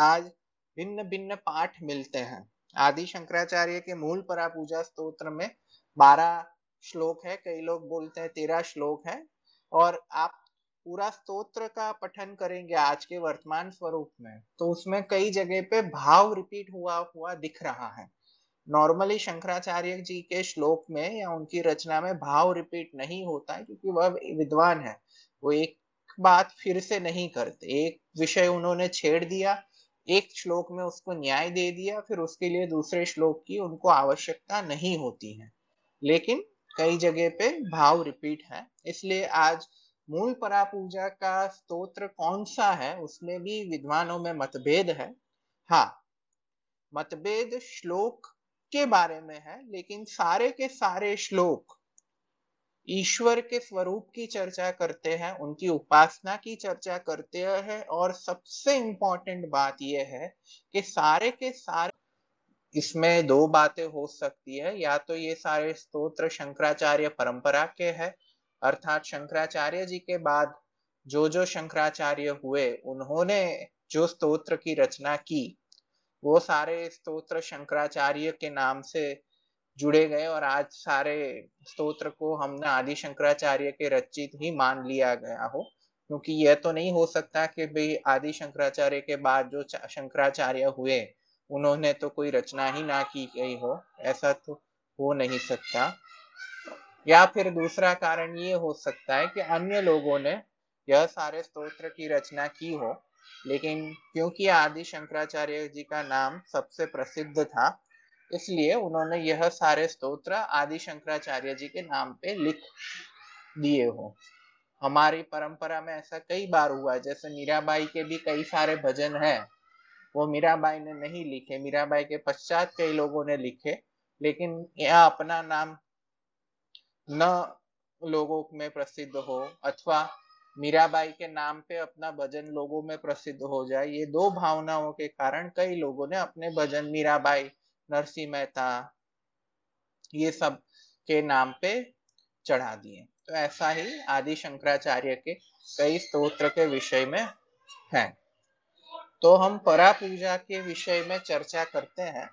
आज भिन्न भिन्न पाठ मिलते हैं। आदि शंकराचार्य के मूल परापूजा स्तोत्र में बारह श्लोक है, कई लोग बोलते हैं तेरह श्लोक है, और आप पूरा स्तोत्र का पठन करेंगे आज के वर्तमान स्वरूप में तो उसमें कई जगह पे भाव रिपीट हुआ हुआ दिख रहा है। नॉर्मली शंकराचार्य जी के श्लोक में या उनकी रचना में भाव रिपीट नहीं होता है, क्योंकि वह विद्वान है। वो एक बात फिर से नहीं करते। एक विषय उन्होंने छेड़ दिया, एक श्लोक में उसको न्याय दे दिया, फिर उसके लिए दूसरे श्लोक की उनको आवश्यकता नहीं होती है। लेकिन कई जगह पे भाव रिपीट है। इसलिए आज मूल परा पूजा का स्तोत्र कौन सा है, उसमें भी विद्वानों में मतभेद है। हाँ मतभेद श्लोक के बारे में है, लेकिन सारे के सारे श्लोक ईश्वर के स्वरूप की चर्चा करते हैं, उनकी उपासना की चर्चा करते हैं, और सबसे इंपॉर्टेंट बात यह है कि सारे के सारे इसमें दो बातें हो सकती है। या तो ये सारे स्तोत्र शंकराचार्य परंपरा के हैं, अर्थात शंकराचार्य जी के बाद जो जो शंकराचार्य हुए, उन्होंने जो स्तोत्र की रचना की वो सारे स्तोत्र शंकराचार्य के नाम से जुड़े गए और आज सारे स्तोत्र को हमने आदि शंकराचार्य के रचित ही मान लिया गया हो। क्योंकि यह तो नहीं हो सकता कि भाई आदि शंकराचार्य के बाद जो शंकराचार्य हुए, उन्होंने तो कोई रचना ही ना की गई हो। ऐसा तो हो नहीं सकता। या फिर दूसरा कारण ये हो सकता है कि अन्य लोगों ने यह सारे स्तोत्र की रचना की हो। लेकिन क्योंकि आदि शंकराचार्य जी का नाम सबसे प्रसिद्ध था, इसलिए उन्होंने यह सारे स्तोत्र आदि शंकराचार्य जी के नाम पे लिख दिए हो। हमारी परंपरा में ऐसा कई बार हुआ, जैसे मीराबाई के भी कई सारे भजन हैं, वो मीराबाई ने नहीं लिखे। मीराबाई के पश्चात कई लोगों ने लिखे, लेकिन यह अपना नाम न लोगों में प्रसिद्ध हो, अथवा मीराबाई के नाम पे अपना भजन लोगों में प्रसिद्ध हो जाए, ये दो भावनाओं के कारण कई लोगों ने अपने भजन मीराबाई नरसिंह मेहता, ये सब के नाम पे चढ़ा दिए। तो ऐसा ही आदि शंकराचार्य के कई स्तोत्र के विषय में है। तो हम परा पूजा के विषय में चर्चा करते हैं।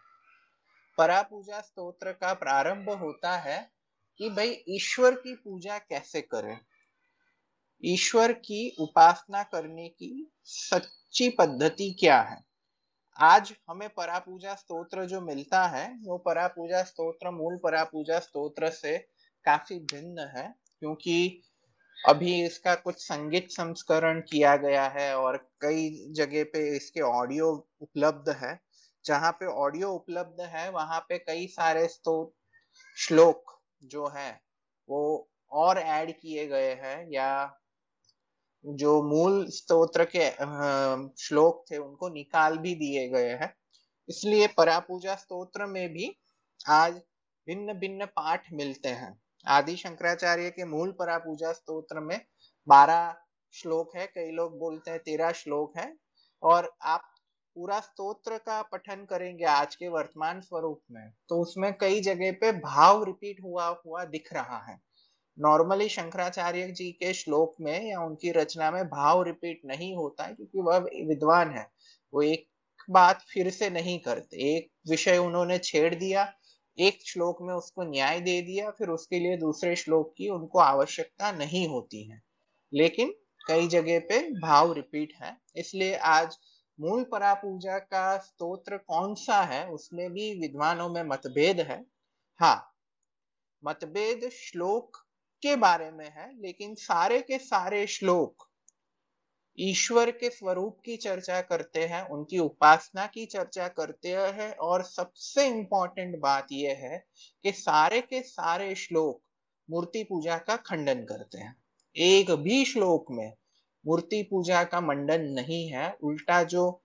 परा पूजा स्तोत्र का प्रारंभ होता है कि भाई ईश्वर की पूजा कैसे करें? ईश्वर की उपासना करने की सच्ची पद्धति क्या है? आज हमें परा पूजा स्तोत्र जो मिलता है, वो परा पूजा स्तोत्र, मूल परा पूजा स्तोत्र से काफ़ी भिन्न है, क्योंकि अभी इसका कुछ संगीत संस्करण किया गया है और कई जगह पे इसके ऑडियो उपलब्ध है। जहाँ पे ऑडियो उपलब्ध है, वहाँ पे कई सारे स्तोत्र श्लोक जो है, वो और ऐड किए गए हैं या जो मूल स्तोत्र के श्लोक थे, उनको निकाल भी दिए गए हैं। इसलिए परापूजा स्तोत्र में भी आज भिन्न भिन्न पाठ मिलते हैं। आदि शंकराचार्य के मूल परापूजा स्तोत्र में बारह श्लोक है, कई लोग बोलते हैं तेरह श्लोक है, और आप पूरा स्तोत्र का पठन करेंगे आज के वर्तमान स्वरूप में तो उसमें कई जगह पे भाव रिपीट हुआ हुआ दिख रहा है। नॉर्मली शंकराचार्य जी के श्लोक में या उनकी रचना में भाव रिपीट नहीं होता है, क्योंकि वह विद्वान है। वो एक बात फिर से नहीं करते। एक विषय उन्होंने छेड़ दिया, एक श्लोक में उसको न्याय दे दिया, फिर उसके लिए दूसरे श्लोक की उनको आवश्यकता नहीं होती है। लेकिन कई जगह पे भाव रिपीट है। इसलिए आज मूल परा पूजा का स्तोत्र कौन सा है, उसमें भी विद्वानों में मतभेद है। हाँ मतभेद श्लोक के बारे में है, लेकिन सारे के सारे श्लोक ईश्वर के स्वरूप की चर्चा करते हैं, उनकी उपासना की चर्चा करते हैं, और सबसे इंपॉर्टेंट बात यह है कि सारे के सारे श्लोक मूर्ति पूजा का खंडन करते हैं। एक भी श्लोक में मूर्ति पूजा का मंडन नहीं है, उल्टा जो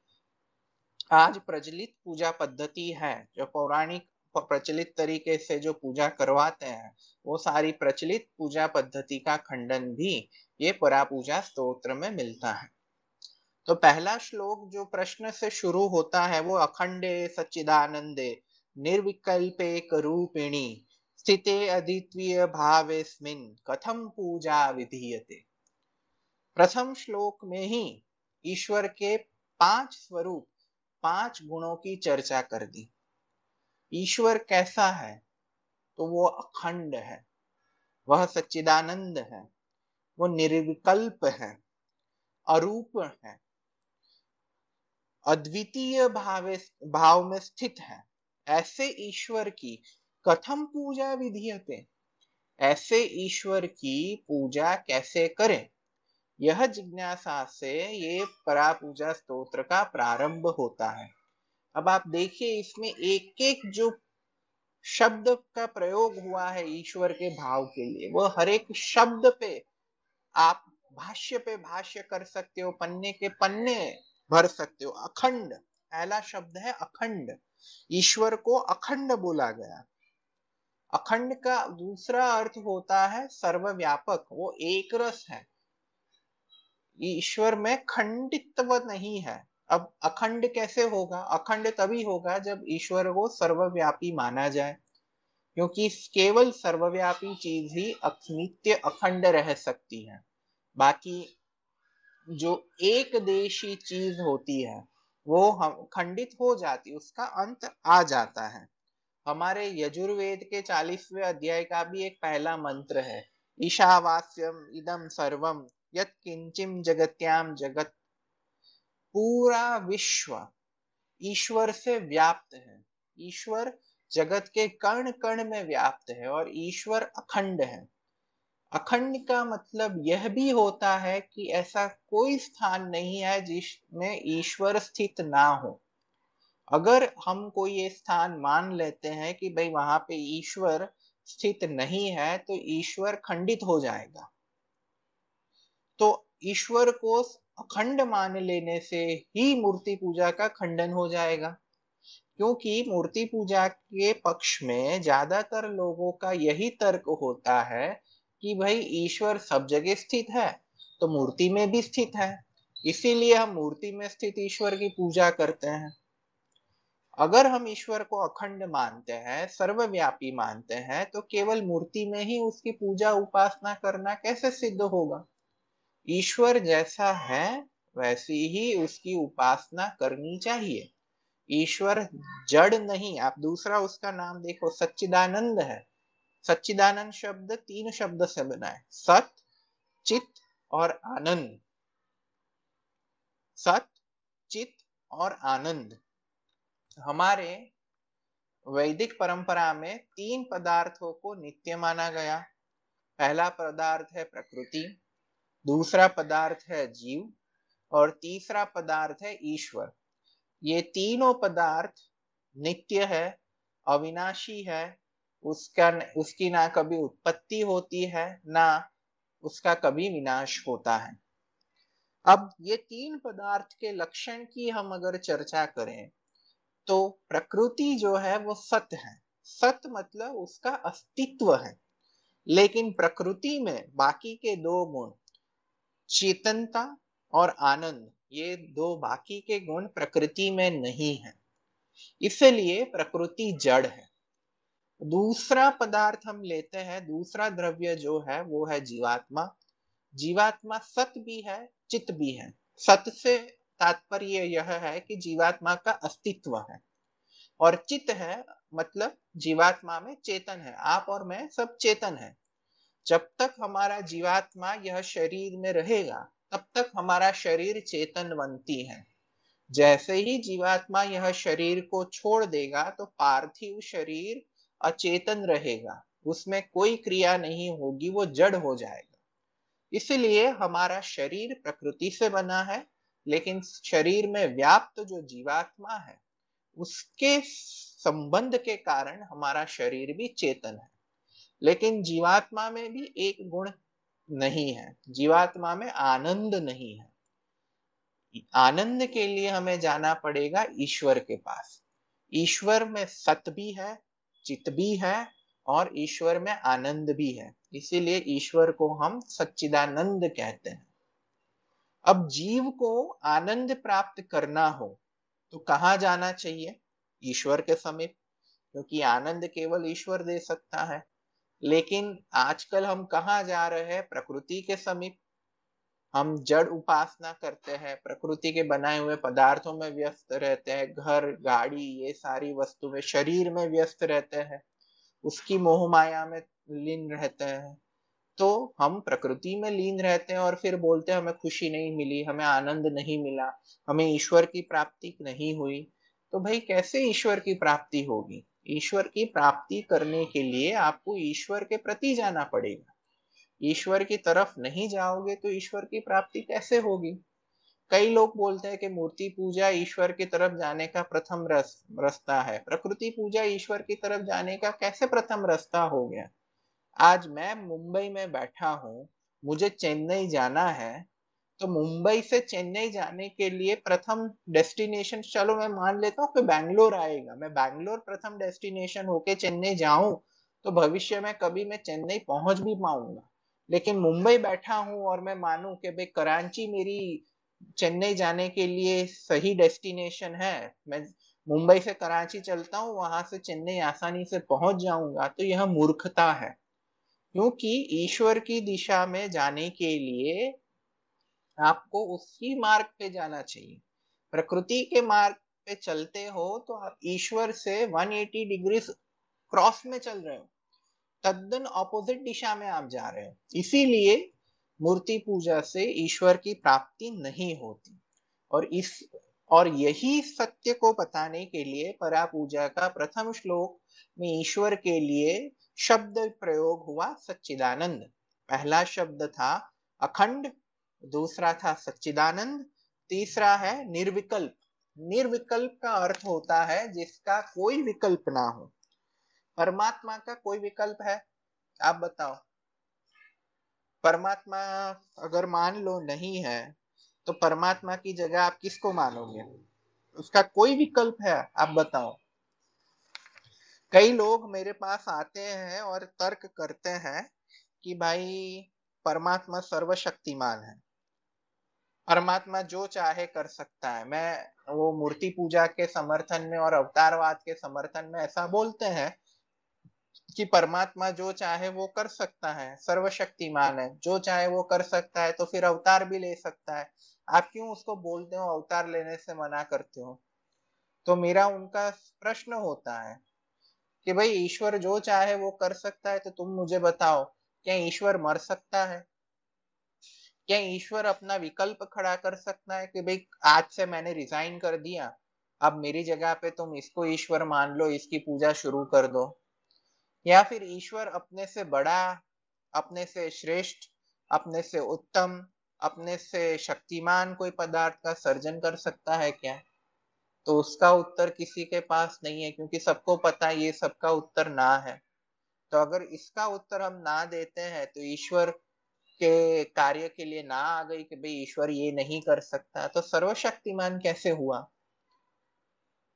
आज प्रचलित पूजा पद्धति है, जो पौराणिक प्रचलित तरीके से जो पूजा करवाते हैं, वो सारी प्रचलित पूजा पद्धति का खंडन भी ये परा पूजा स्त्रोत्र में मिलता है। तो पहला श्लोक जो प्रश्न से शुरू होता है वो अखंडे सच्चिदानंदे निर्विकल्पे करूपिणी स्थिते अद्वितीय भावेस्मिन कथम पूजा विधीयते। प्रथम श्लोक में ही ईश्वर के पाँच स्वरूप, पाँच गुणों की चर्चा कर दी। ईश्वर कैसा है तो वो अखंड है, वह सच्चिदानंद है, वो निर्विकल्प है, अरूप है, अद्वितीय भाव भाव में स्थित है। ऐसे ईश्वर की कथम पूजा विधीयते ऐसे ईश्वर की पूजा कैसे करें? यह जिज्ञासा से ये परा पूजा स्तोत्र का प्रारंभ होता है। अब आप देखिए इसमें एक एक जो शब्द का प्रयोग हुआ है ईश्वर के भाव के लिए, वो हर एक शब्द पे आप भाष्य पे भाष्य कर सकते हो, पन्ने के पन्ने भर सकते हो। अखंड, पहला शब्द है अखंड। ईश्वर को अखंड बोला गया। अखंड का दूसरा अर्थ होता है सर्वव्यापक, वो एक रस है। ईश्वर में खंडित्व नहीं है। अब अखंड कैसे होगा? अखंड तभी होगा जब ईश्वर को सर्वव्यापी माना जाए, क्योंकि केवल सर्वव्यापी चीज़ ही नित्य अखंड रह सकती है। बाकी जो एक देशी चीज़ होती है, वो हम, खंडित हो जाती, उसका अंत आ जाता है। हमारे यजुर्वेद के चालीसवें अध्याय का भी एक पहला मंत्र है, ईशावास्यम इदम सर्वम यत किंचिम जगत्याम जगत पूरा विश्व ईश्वर से व्याप्त है। ईश्वर जगत के कर्ण कर्ण में व्याप्त है और ईश्वर अखंड है। अखंड का मतलब यह भी होता है कि ऐसा कोई स्थान नहीं है जिसमें ईश्वर स्थित ना हो। अगर हम कोई ये स्थान मान लेते हैं कि भाई वहाँ पे ईश्वर स्थित नहीं है तो ईश्वर खंडित हो जाएगा। तो ईश्वर को अखंड मान लेने से ही मूर्ति पूजा का खंडन हो जाएगा। क्योंकि मूर्ति पूजा के पक्ष में ज़्यादातर लोगों का यही तर्क होता है कि भाई ईश्वर सब जगह स्थित है तो मूर्ति में भी स्थित है। इसीलिए हम मूर्ति में स्थित ईश्वर की पूजा करते हैं। अगर हम ईश्वर को अखंड मानते हैं, सर्वव्यापी मानते हैं तो केवल मूर्ति में ही उसकी पूजा उपासना करना कैसे सिद्ध होगा? ईश्वर जैसा है, वैसी ही उसकी उपासना करनी चाहिए। ईश्वर जड़ नहीं, आप दूसरा उसका नाम देखो, सच्चिदानंद है। सच्चिदानंद शब्द तीन शब्द से बना है, सत, चित और आनंद। सत, चित और आनंद। हमारे वैदिक परंपरा में तीन पदार्थों को नित्य माना गया। पहला पदार्थ है प्रकृति दूसरा पदार्थ है जीव और तीसरा पदार्थ है ईश्वर। ये तीनों पदार्थ नित्य है, अविनाशी है, उसका उसकी ना कभी उत्पत्ति होती है, ना उसका कभी विनाश होता है। अब ये तीन पदार्थ के लक्षण की हम अगर चर्चा करें तो प्रकृति जो है वो सत्य है। सत मतलब उसका अस्तित्व है। लेकिन प्रकृति में बाकी के दो गुण चेतनता और आनंद, ये दो बाकी के गुण प्रकृति में नहीं है। इसलिए प्रकृति जड़ है। दूसरा पदार्थ हम लेते हैं, दूसरा द्रव्य जो है, वो है जीवात्मा। जीवात्मा सत भी है चित भी है। सत से तात्पर्य यह है कि जीवात्मा का अस्तित्व है। और चित है मतलब जीवात्मा में चेतन है। आप और मैं सब चेतन है। जब तक हमारा जीवात्मा यह शरीर में रहेगा, तब तक हमारा शरीर चेतन बनती है। जैसे ही जीवात्मा यह शरीर को छोड़ देगा तो पार्थिव शरीर अचेतन रहेगा। उसमें कोई क्रिया नहीं होगी, वो जड़ हो जाएगा। इसलिए हमारा शरीर प्रकृति से बना है, लेकिन शरीर में व्याप्त जो जीवात्मा है, उसके संबंध के कारण हमारा शरीर भी चेतन है। लेकिन जीवात्मा में भी एक गुण नहीं है। जीवात्मा में आनंद नहीं है। आनंद के लिए हमें जाना पड़ेगा ईश्वर के पास। ईश्वर में सत भी है चित भी है और ईश्वर में आनंद भी है। इसीलिए ईश्वर को हम सच्चिदानंद कहते हैं। अब जीव को आनंद प्राप्त करना हो तो कहा जाना चाहिए? ईश्वर के समीप, क्योंकि आनंद केवल ईश्वर दे सकता है। लेकिन आजकल हम कहा जा रहे हैं? प्रकृति के समीप। हम जड़ उपासना करते हैं। प्रकृति के बनाए हुए पदार्थों में व्यस्त रहते हैं। घर, गाड़ी, ये सारी वस्तु में शरीर में व्यस्त रहते हैं। उसकी मोह माया में लीन रहते हैं। तो हम प्रकृति में लीन रहते हैं और फिर बोलते हैं, हमें खुशी नहीं मिली, हमें आनंद नहीं मिला, हमें ईश्वर की प्राप्ति नहीं हुई। तो भाई, कैसे ईश्वर की प्राप्ति होगी? ईश्वर की प्राप्ति करने के लिए आपको ईश्वर के प्रति जाना पड़ेगा। ईश्वर की तरफ़ नहीं जाओगे तो ईश्वर की प्राप्ति कैसे होगी? कई लोग बोलते हैं कि मूर्ति पूजा ईश्वर की तरफ़ जाने का प्रथम रस, रास्ता है। प्रकृति पूजा ईश्वर की तरफ़ जाने का कैसे प्रथम रास्ता हो गया? आज मैं मुंबई में बैठा हूँ, मुझे चेन्नई जाना है तो मुंबई से चेन्नई जाने के लिए प्रथम डेस्टिनेशन, चलो मैं मान लेता हूँ कि बैंगलोर आएगा। मैं बैंगलोर प्रथम डेस्टिनेशन होके चेन्नई जाऊँ तो भविष्य में कभी मैं चेन्नई पहुँच भी पाऊँगा। लेकिन मुंबई बैठा हूँ और मैं मानूं कि भाई कराची मेरी चेन्नई जाने के लिए सही डेस्टिनेशन है, मैं मुंबई से कराची चलता हूँ, वहाँ से चेन्नई आसानी से पहुँच जाऊँगा तो यह मूर्खता है। क्योंकि ईश्वर की दिशा में जाने के लिए आपको उसी मार्ग पे जाना चाहिए। प्रकृति के मार्ग पे चलते हो तो आप ईश्वर से 180 डिग्री क्रॉस में चल रहे हो। तद्दन ऑपोजिट दिशा में आप जा रहे हैं। इसीलिए मूर्ति पूजा से ईश्वर की प्राप्ति नहीं होती। और इस, और यही सत्य को बताने के लिए परा पूजा का प्रथम श्लोक में ईश्वर के लिए शब्द प्रयोग हुआ सच्चिदानंद। पहला शब्द था अखंड दूसरा था सच्चिदानंद, तीसरा है निर्विकल्प। निर्विकल्प का अर्थ होता है जिसका कोई विकल्प ना हो। परमात्मा का कोई विकल्प है? आप बताओ। परमात्मा अगर मान लो नहीं है तो परमात्मा की जगह आप किसको मानोगे? उसका कोई विकल्प है? आप बताओ। कई लोग मेरे पास आते हैं और तर्क करते हैं कि भाई, परमात्मा सर्वशक्तिमान है। परमात्मा जो चाहे कर सकता है। मैं वो मूर्ति पूजा के समर्थन में और अवतारवाद के समर्थन में ऐसा बोलते हैं कि परमात्मा जो चाहे वो कर सकता है, सर्वशक्तिमान है। जो चाहे वो कर सकता है तो फिर अवतार भी ले सकता है। आप क्यों उसको बोलते हो, अवतार लेने से मना करते हो? तो मेरा उनका प्रश्न होता है कि भाई, ईश्वर जो चाहे वो कर सकता है तो तुम मुझे बताओ, क्या ईश्वर मर सकता है? क्या ईश्वर अपना विकल्प खड़ा कर सकता है कि भाई, आज से मैंने रिजाइन कर दिया, अब मेरी जगह पे तुम इसको ईश्वर मान लो, इसकी पूजा शुरू कर दो। या फिर ईश्वर अपने से बड़ा, अपने से श्रेष्ठ, अपने से उत्तम, अपने से शक्तिमान कोई पदार्थ का सर्जन कर सकता है क्या? तो उसका उत्तर किसी के पास नहीं है, क्योंकि सबको पता है ये सबका उत्तर ना है। तो अगर इसका उत्तर हम ना देते हैं तो ईश्वर के कार्य के लिए ना आ गई कि भाई ईश्वर ये नहीं कर सकता तो सर्वशक्तिमान कैसे हुआ?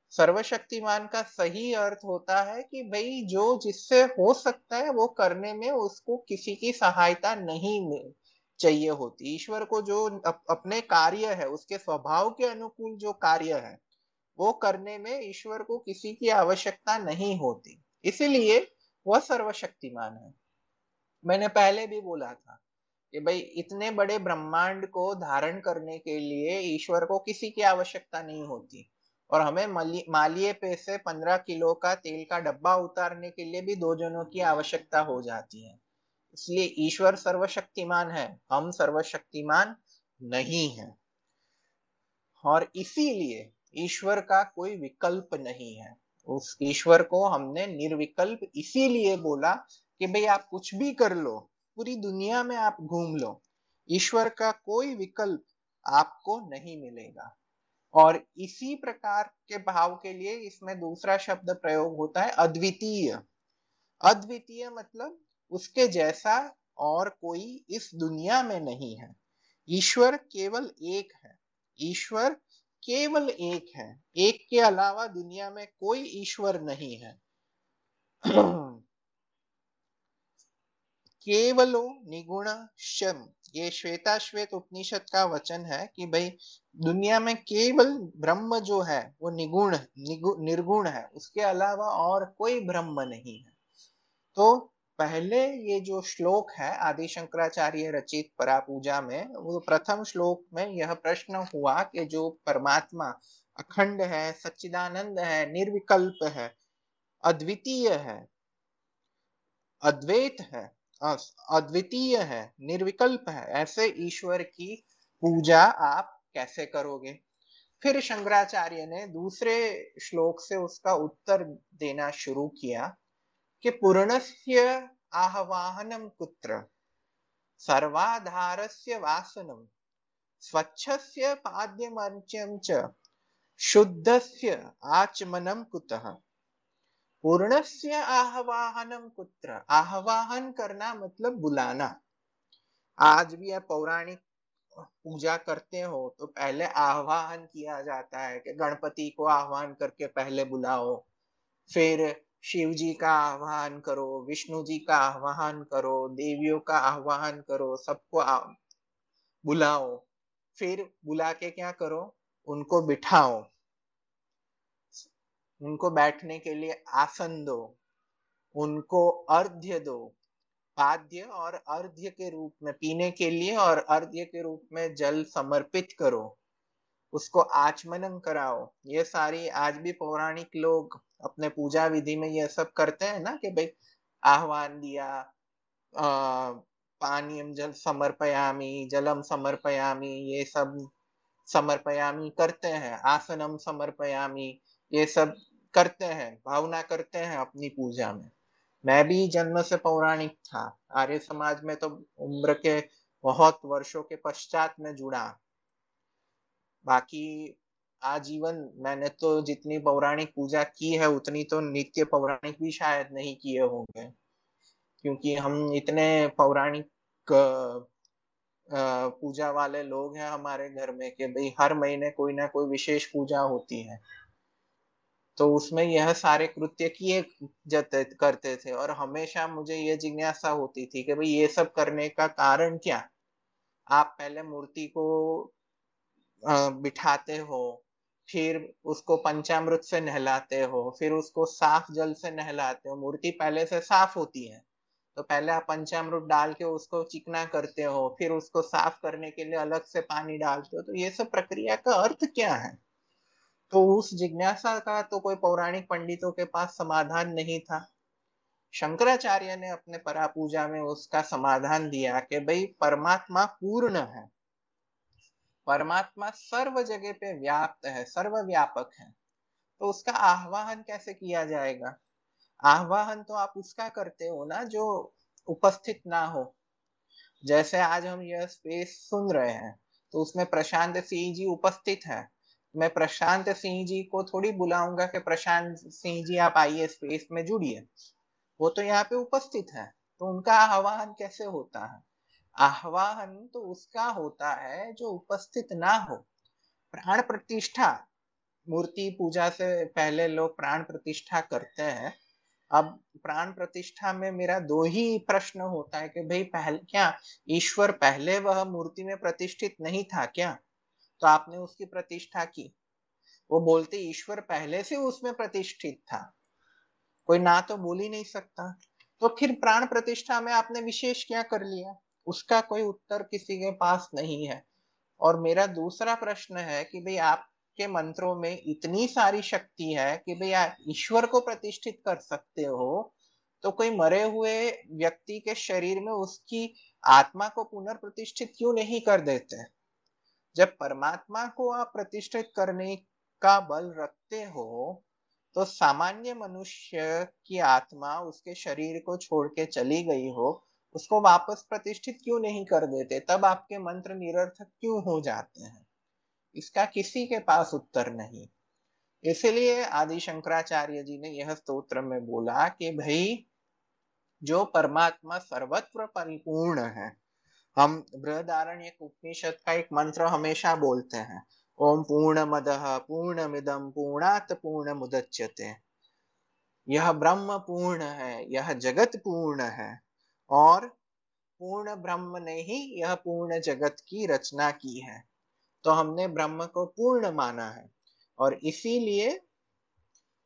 सर्वशक्तिमान का सही अर्थ होता है कि भाई जो जिससे हो सकता है वो करने में उसको किसी की सहायता नहीं चाहिए होती। ईश्वर को जो अप, अपने कार्य है उसके स्वभाव के अनुकूल जो कार्य है वो करने में ईश्वर को किसी की आवश्यकता नहीं होती। इसीलिए वह सर्वशक्तिमान है। मैंने पहले भी बोला था कि भाई, इतने बड़े ब्रह्मांड को धारण करने के लिए ईश्वर को किसी की आवश्यकता नहीं होती। और हमें मालिए पे से पंद्रह किलो का तेल का डब्बा उतारने के लिए भी दो जनों की आवश्यकता हो जाती है। इसलिए ईश्वर सर्वशक्तिमान है, हम सर्वशक्तिमान नहीं है। और इसीलिए ईश्वर का कोई विकल्प नहीं है। उस ईश्वर को हमने निर्विकल्प इसीलिए बोला कि भाई, आप कुछ भी कर लो पूरी दुनिया में आप घूम लो, ईश्वर का कोई विकल्प आपको नहीं मिलेगा। और इसी प्रकार के भाव के लिए इसमें दूसरा शब्द प्रयोग होता है अद्वितीय। अद्वितीय मतलब उसके जैसा और कोई इस दुनिया में नहीं है। ईश्वर केवल एक है। ईश्वर केवल एक है। एक के अलावा दुनिया में कोई ईश्वर नहीं है। केवलो निगुण शम ये श्वेता श्वेत उपनिषद का वचन है कि भाई, दुनिया में केवल ब्रह्म जो है, वो निगुण निर्गुण है। उसके अलावा और कोई ब्रह्म नहीं है। तो पहले ये जो श्लोक है आदि शंकराचार्य रचित परा पूजा में, वो प्रथम श्लोक में यह प्रश्न हुआ कि जो परमात्मा अखंड है, सच्चिदानंद है, निर्विकल्प है, अद्वितीय है, अद्वैत है अद्वितीय है, निर्विकल्प है। ऐसे ईश्वर की पूजा आप कैसे करोगे? फिर शंकराचार्य ने दूसरे श्लोक से उसका उत्तर देना शुरू किया कि पूर्णस्य आह्वाहनम कुत्र, सर्वाधारस्य वासनम स्वच्छस्य पाद्यमर्च्यम च, शुद्धस्य आचमनम कुतः? पूर्णस्य आह्वाहनम कुत्र? आह्वाहन करना मतलब बुलाना। आज भी आप पौराणिक पूजा करते हो तो पहले आह्वान किया जाता है कि गणपति को आह्वान करके पहले बुलाओ। फिर शिव जी का आह्वान करो विष्णु जी का आह्वान करो, देवियों का आह्वान करो, सबको बुलाओ। फिर बुला के क्या करो? उनको बिठाओ। उनको बैठने के लिए आसन दो, उनको अर्घ्य दो, पाद्य और अर्घ्य के रूप में, पीने के लिए और अर्घ्य के रूप में जल समर्पित करो, उसको आचमनम कराओ। ये सारी, आज भी पौराणिक लोग अपने पूजा विधि में ये सब करते हैं ना कि भाई, आह्वान दिया पानी जल समर्पयामी, जलम समर्पयामी, ये सब समर्पयामी करते हैं, आसनम समर्पयामी, ये सब करते हैं, भावना करते हैं अपनी पूजा में। मैं भी जन्म से पौराणिक था। आर्य समाज में तो उम्र के बहुत वर्षों के पश्चात में जुड़ा। बाकी आजीवन मैंने तो जितनी पौराणिक पूजा की है, उतनी तो नित्य पौराणिक भी शायद नहीं किए होंगे। क्योंकि हम इतने पौराणिक पूजा वाले लोग हैं हमारे घर में कि भाई हर महीने कोई ना कोई विशेष पूजा होती है। तो उसमें यह सारे कृत्य किए जाते, करते थे और हमेशा मुझे यह जिज्ञासा होती थी कि भाई ये सब करने का कारण क्या? आप पहले मूर्ति को बिठाते हो, फिर उसको पंचामृत से नहलाते हो, फिर उसको साफ़ जल से नहलाते हो, मूर्ति पहले से साफ़ होती है। तो पहले आप पंचामृत डाल के उसको चिकना करते हो, फिर उसको साफ़ करने के लिए अलग से पानी डालते हो तो ये सब प्रक्रिया का अर्थ क्या है? तो उस जिज्ञासा का तो कोई पौराणिक पंडितों के पास समाधान नहीं था। शंकराचार्य ने अपने परा पूजा में उसका समाधान दिया कि भाई, परमात्मा पूर्ण है। परमात्मा सर्व जगह पे व्याप्त है, सर्वव्यापक है। तो उसका आह्वान कैसे किया जाएगा? आह्वान तो आप उसका करते हो ना, जो उपस्थित ना हो। जैसे आज हम यह स्पेस सुन रहे हैं तो उसमें प्रशांत सिंह जी उपस्थित है। मैं प्रशांत सिंह जी को थोड़ी बुलाऊँगा कि प्रशांत सिंह जी, आप आइए स्पेस में जुड़िए। वो तो यहाँ पे उपस्थित है तो उनका आह्वान कैसे होता है? आह्वान तो उसका होता है जो उपस्थित ना हो। प्राण प्रतिष्ठा, मूर्ति पूजा से पहले लोग प्राण प्रतिष्ठा करते हैं। अब प्राण प्रतिष्ठा में मेरा दो ही प्रश्न होता है कि भाई पहले, क्या ईश्वर पहले वह मूर्ति में प्रतिष्ठित नहीं था क्या? तो आपने उसकी प्रतिष्ठा की। वो बोलते, ईश्वर पहले से उसमें प्रतिष्ठित था। कोई ना तो बोल ही नहीं सकता। तो फिर प्राण प्रतिष्ठा में आपने विशेष क्या कर लिया? उसका कोई उत्तर किसी के पास नहीं है। और मेरा दूसरा प्रश्न है कि भाई आपके मंत्रों में इतनी सारी शक्ति है कि भाई आप ईश्वर को प्रतिष्ठित कर सकते हो तो कोई मरे हुए व्यक्ति के शरीर में उसकी आत्मा को पुनर्प्रतिष्ठित क्यों नहीं कर देते? जब परमात्मा को आप प्रतिष्ठित करने का बल रखते हो तो सामान्य मनुष्य की आत्मा उसके शरीर को छोड़ के चली गई हो, उसको वापस प्रतिष्ठित क्यों नहीं कर देते? तब आपके मंत्र निरर्थक क्यों हो जाते हैं? इसका किसी के पास उत्तर नहीं। इसलिए आदि शंकराचार्य जी ने यह स्तोत्र में बोला कि भाई, जो परमात्मा सर्वत्र परिपूर्ण है हम बृहदारण्य उपनिषद का एक मंत्र हमेशा बोलते हैं। ओम पूर्ण मद पूर्ण मिदम पूर्णात पूर्ण मुदच्यते यह ब्रह्म पूर्ण है, यह जगत पूर्ण है, और पूर्ण ब्रह्म ने ही यह पूर्ण जगत की रचना की है। तो हमने ब्रह्म को पूर्ण माना है, और इसीलिए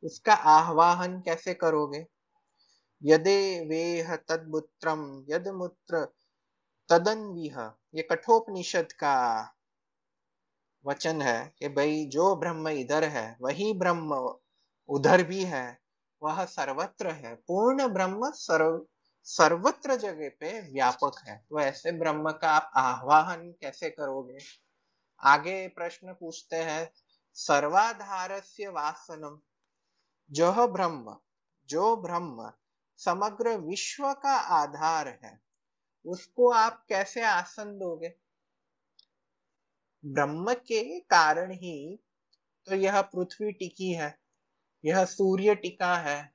उसका आह्वान कैसे करोगे? यदे वेह तदमुत्रम यद मूत्र तदन्विह ये कठोपनिषद का वचन है कि भाई जो ब्रह्म इधर है, वही ब्रह्म उधर भी है, वह सर्वत्र है। पूर्ण ब्रह्म सर्व, सर्वत्र जगह पे व्यापक है। तो ऐसे ब्रह्म का आप आह्वान कैसे करोगे? आगे प्रश्न पूछते हैं, सर्वाधारस्य वासनम। जो ब्रह्म जो ब्रह्म समग्र विश्व का आधार है उसको आप कैसे आसन दोगे? ब्रह्म के कारण ही तो यह पृथ्वी टिकी है, यह सूर्य टिका है,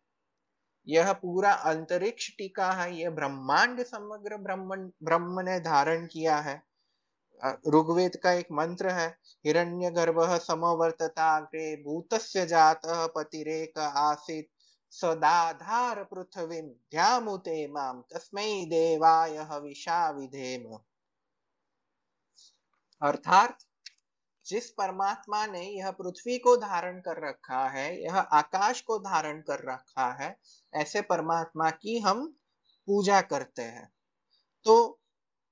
यह पूरा अंतरिक्ष टिका है, यह ब्रह्मांड समग्र ब्रह्म ब्रह्म ने धारण किया है। ऋग्वेद का एक मंत्र है हिरण्य गर्भ समवर्तताग्रे भूतस्य जात पतिरेक आसित। सदाधार पृथ्वी ध्यामुते माम तस्मै देवाय हविषा विधेम अर्थात, जिस परमात्मा ने यह पृथ्वी को धारण कर रखा है, यह आकाश को धारण कर रखा है, ऐसे परमात्मा की हम पूजा करते हैं। तो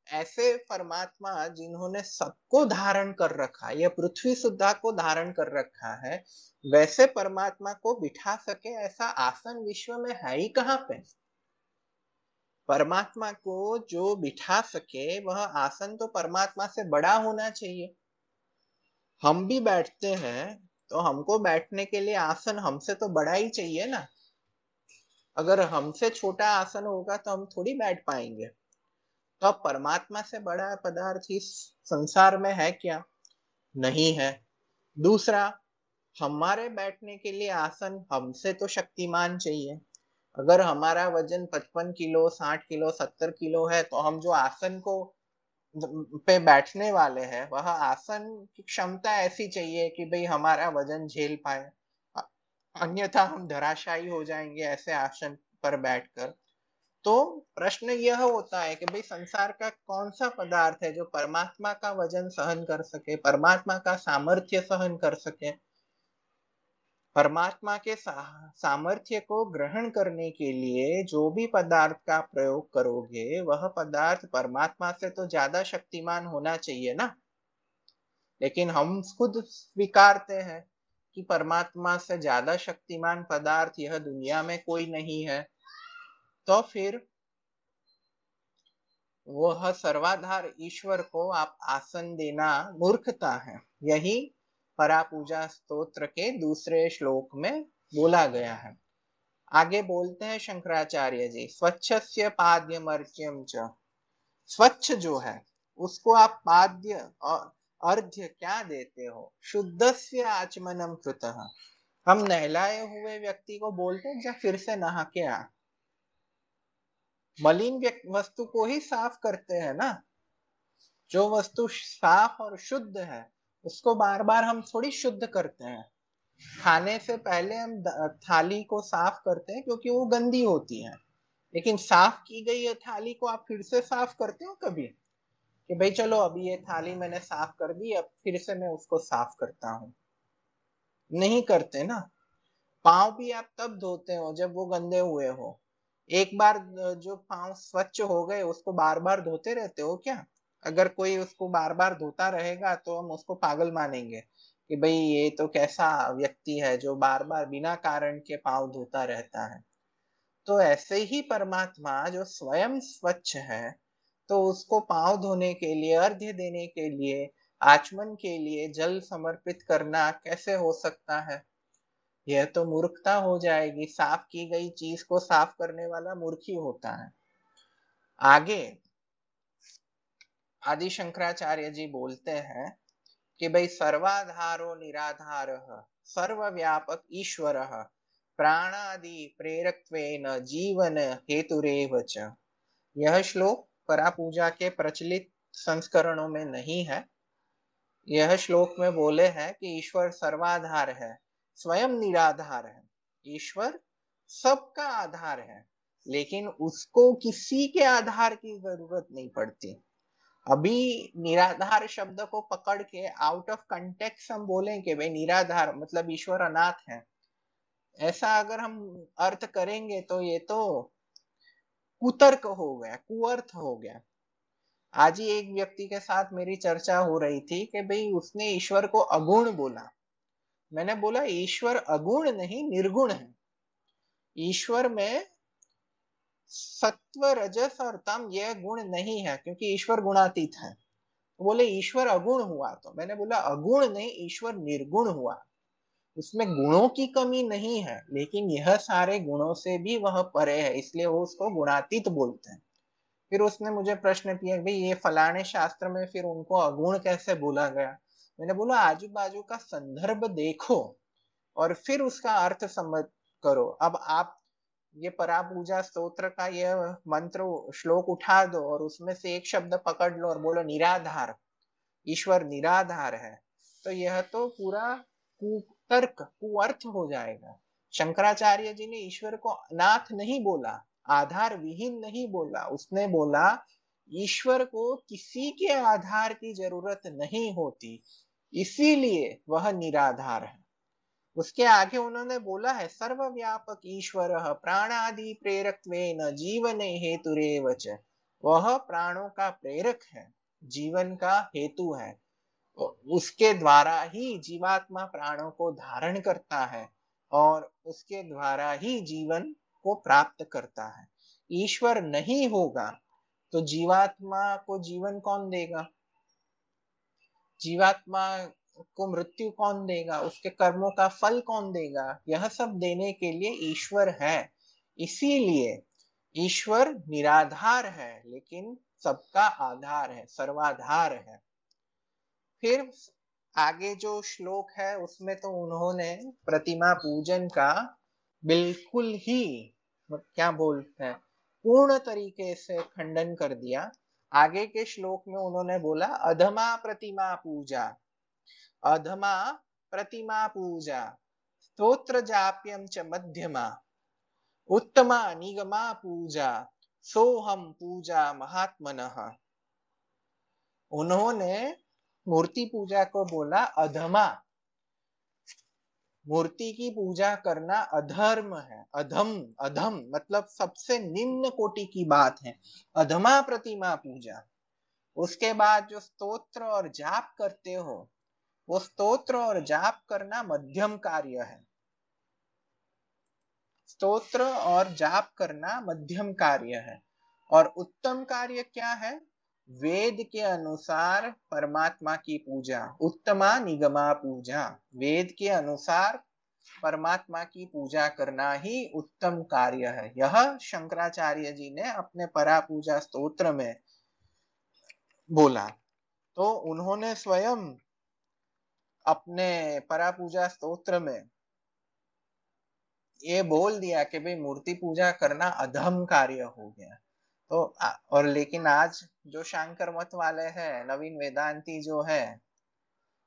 ऐसे परमात्मा जिन्होंने सबको धारण कर रखा यह पृथ्वी सुधा को धारण कर रखा है, वैसे परमात्मा को बिठा सके ऐसा आसन विश्व में है ही कहाँ पे? परमात्मा को जो बिठा सके, वह आसन तो परमात्मा से बड़ा होना चाहिए। हम भी बैठते हैं तो हमको बैठने के लिए आसन हमसे तो बड़ा ही चाहिए ना। अगर हमसे छोटा आसन होगा तो हम थोड़ी बैठ पाएँगे। तो परमात्मा से बड़ा पदार्थ इस संसार में है क्या? नहीं है। दूसरा, हमारे बैठने के लिए आसन हमसे तो शक्तिमान चाहिए। अगर हमारा वज़न 55 किलो 60 किलो 70 किलो है तो हम जो आसन को पे बैठने वाले हैं, वह आसन की क्षमता ऐसी चाहिए कि भाई हमारा वज़न झेल पाए। अन्यथा हम धराशायी हो जाएँगे ऐसे आसन पर बैठकर। तो प्रश्न यह होता है कि भाई संसार का कौन सा पदार्थ है जो परमात्मा का वज़न सहन कर सके, परमात्मा का सामर्थ्य सहन कर सके? परमात्मा के सामर्थ्य को ग्रहण करने के लिए जो भी पदार्थ का प्रयोग करोगे, वह पदार्थ परमात्मा से तो ज़्यादा शक्तिमान होना चाहिए ना? लेकिन हम खुद स्वीकारते हैं कि परमात्मा से ज़्यादा शक्तिमान पदार्थ यह दुनिया में कोई नहीं है। तो फिर वह सर्वाधार ईश्वर को आप आसन देना मूर्खता है। यही परापूजा स्तोत्र के दूसरे श्लोक में बोला गया है। आगे बोलते हैं शंकराचार्य जी स्वच्छ से पाद्य मर्त्यम च। स्वच्छ जो है, उसको आप पाद्य और अर्घ्य क्या देते हो? शुद्ध से आचमनम कृत। हम नहलाए हुए व्यक्ति को बोलते हैं फिर से नहा के आ। मलिन वस्तु को ही साफ़ करते हैं ना। जो वस्तु साफ़ और शुद्ध है, उसको बार बार हम थोड़ी शुद्ध करते हैं। खाने से पहले हम थाली को साफ़ करते हैं क्योंकि वो गंदी होती है। लेकिन साफ़ की गई है थाली को आप फिर से साफ़ करते हो कभी? कि भाई चलो अभी ये थाली मैंने साफ़ कर दी, अब फिर से मैं उसको साफ़ करता हूँ। नहीं करते ना। पाव भी आप तब धोते हो जब वो गंदे हुए हो। एक बार जो पाँव स्वच्छ हो गए, उसको बार बार धोते रहते हो क्या? अगर कोई उसको बार बार धोता रहेगा तो हम उसको पागल मानेंगे कि भाई, ये तो कैसा व्यक्ति है जो बार बार बिना कारण के पाँव धोता रहता है। तो ऐसे ही परमात्मा जो स्वयं स्वच्छ है तो उसको पाँव धोने के लिए, अर्घ्य देने के लिए, आचमन के लिए जल समर्पित करना कैसे हो सकता है? यह तो मूर्खता हो जाएगी। साफ़ की गई चीज़ को साफ़ करने वाला मूर्ख ही होता है। आगे आदि शंकराचार्य जी बोलते हैं कि भाई सर्वाधारो निराधार, सर्वव्यापक ईश्वर, प्राणादि प्रेरक जीवन हेतुरेव च। यह श्लोक परा पूजा के प्रचलित संस्करणों में नहीं है। यह श्लोक में बोले हैं कि ईश्वर सर्वाधार है। स्वयं निराधार है। ईश्वर सबका आधार है, लेकिन उसको किसी के आधार की ज़रूरत नहीं पड़ती। अभी निराधार शब्द को पकड़ के आउट ऑफ़ कंटेक्स हम बोलें कि भाई निराधार मतलब ईश्वर अनाथ है। ऐसा अगर हम अर्थ करेंगे तो ये तो कुतर्क हो गया, कुअर्थ हो गया। आज ही एक व्यक्ति के साथ मेरी चर्चा हो रही थी कि भाई उसने ईश्वर को अगुण बोला। मैंने बोला, ईश्वर अगुण नहीं, निर्गुण है। ईश्वर में सत्व, रजस और तम, यह गुण नहीं है, क्योंकि ईश्वर गुणातीत है। तो बोले, ईश्वर अगुण हुआ। तो मैंने बोला, अगुण नहीं, ईश्वर निर्गुण हुआ। उसमें गुणों की कमी नहीं है, लेकिन यह सारे गुणों से भी वह परे है, इसलिए वो उसको गुणातीत बोलते हैं। फिर उसने मुझे प्रश्न किया, भाई, ये फलाने शास्त्र में फिर उनको अगुण कैसे बोला गया? मैंने बोला आजू बाजू का संदर्भ देखो और फिर उसका अर्थ समझ करो। अब आप, ये परापूजा स्तोत्र का ये मंत्र श्लोक उठा दो और उसमें से एक शब्द पकड़ लो और बोलो, निराधार। ईश्वर निराधार है। तो यह तो पूरा कुतर्क, कुअर्थ हो जाएगा। शंकराचार्य जी ने ईश्वर को अनाथ नहीं बोला आधार विहीन नहीं बोला। उसने बोला, ईश्वर को किसी के आधार की ज़रूरत नहीं होती। इसीलिए वह निराधार है। उसके आगे उन्होंने बोला है, सर्वव्यापक ईश्वर, प्राणादि प्रेरक जीवन हेतु वह प्राणों का प्रेरक है, जीवन का हेतु है। उसके द्वारा ही जीवात्मा प्राणों को धारण करता है और उसके द्वारा ही जीवन को प्राप्त करता है। ईश्वर नहीं होगा तो जीवात्मा को जीवन कौन देगा? जीवात्मा को मृत्यु कौन देगा? उसके कर्मों का फल कौन देगा? यह सब देने के लिए ईश्वर है। इसीलिए ईश्वर निराधार है, लेकिन सबका आधार है, सर्वाधार है। फिर आगे जो श्लोक है, उसमें तो उन्होंने प्रतिमा पूजन का बिल्कुल ही, क्या बोलते हैं, पूर्ण तरीके से खंडन कर दिया। आगे के श्लोक में उन्होंने बोला, अधमा प्रतिमा पूजा, अधमा प्रतिमा पूजा, स्तोत्र जाप्यम च मध्यमा, उत्तमा निगमा पूजा सोहम पूजा महात्मन। उन्होंने मूर्ति पूजा को बोला अधमा। मूर्ति की पूजा करना अधर्म है। अधम अधम मतलब सबसे निम्न कोटि की बात है। अधमा प्रतिमा पूजा। उसके बाद जो स्तोत्र और जाप करते हो, वो स्तोत्र और जाप करना मध्यम कार्य है। स्तोत्र और जाप करना मध्यम कार्य है। और उत्तम कार्य क्या है? वेद के अनुसार परमात्मा की पूजा, उत्तमा निगमा पूजा। वेद के अनुसार परमात्मा की पूजा करना ही उत्तम कार्य है। यह शंकराचार्य जी ने अपने परा पूजा स्तोत्र में बोला। तो उन्होंने स्वयं अपने परा पूजा स्तोत्र में ये बोल दिया कि भाई मूर्ति पूजा करना अधम कार्य हो गया। तो और लेकिन आज जो शंकर मत वाले हैं, नवीन वेदांती जो है,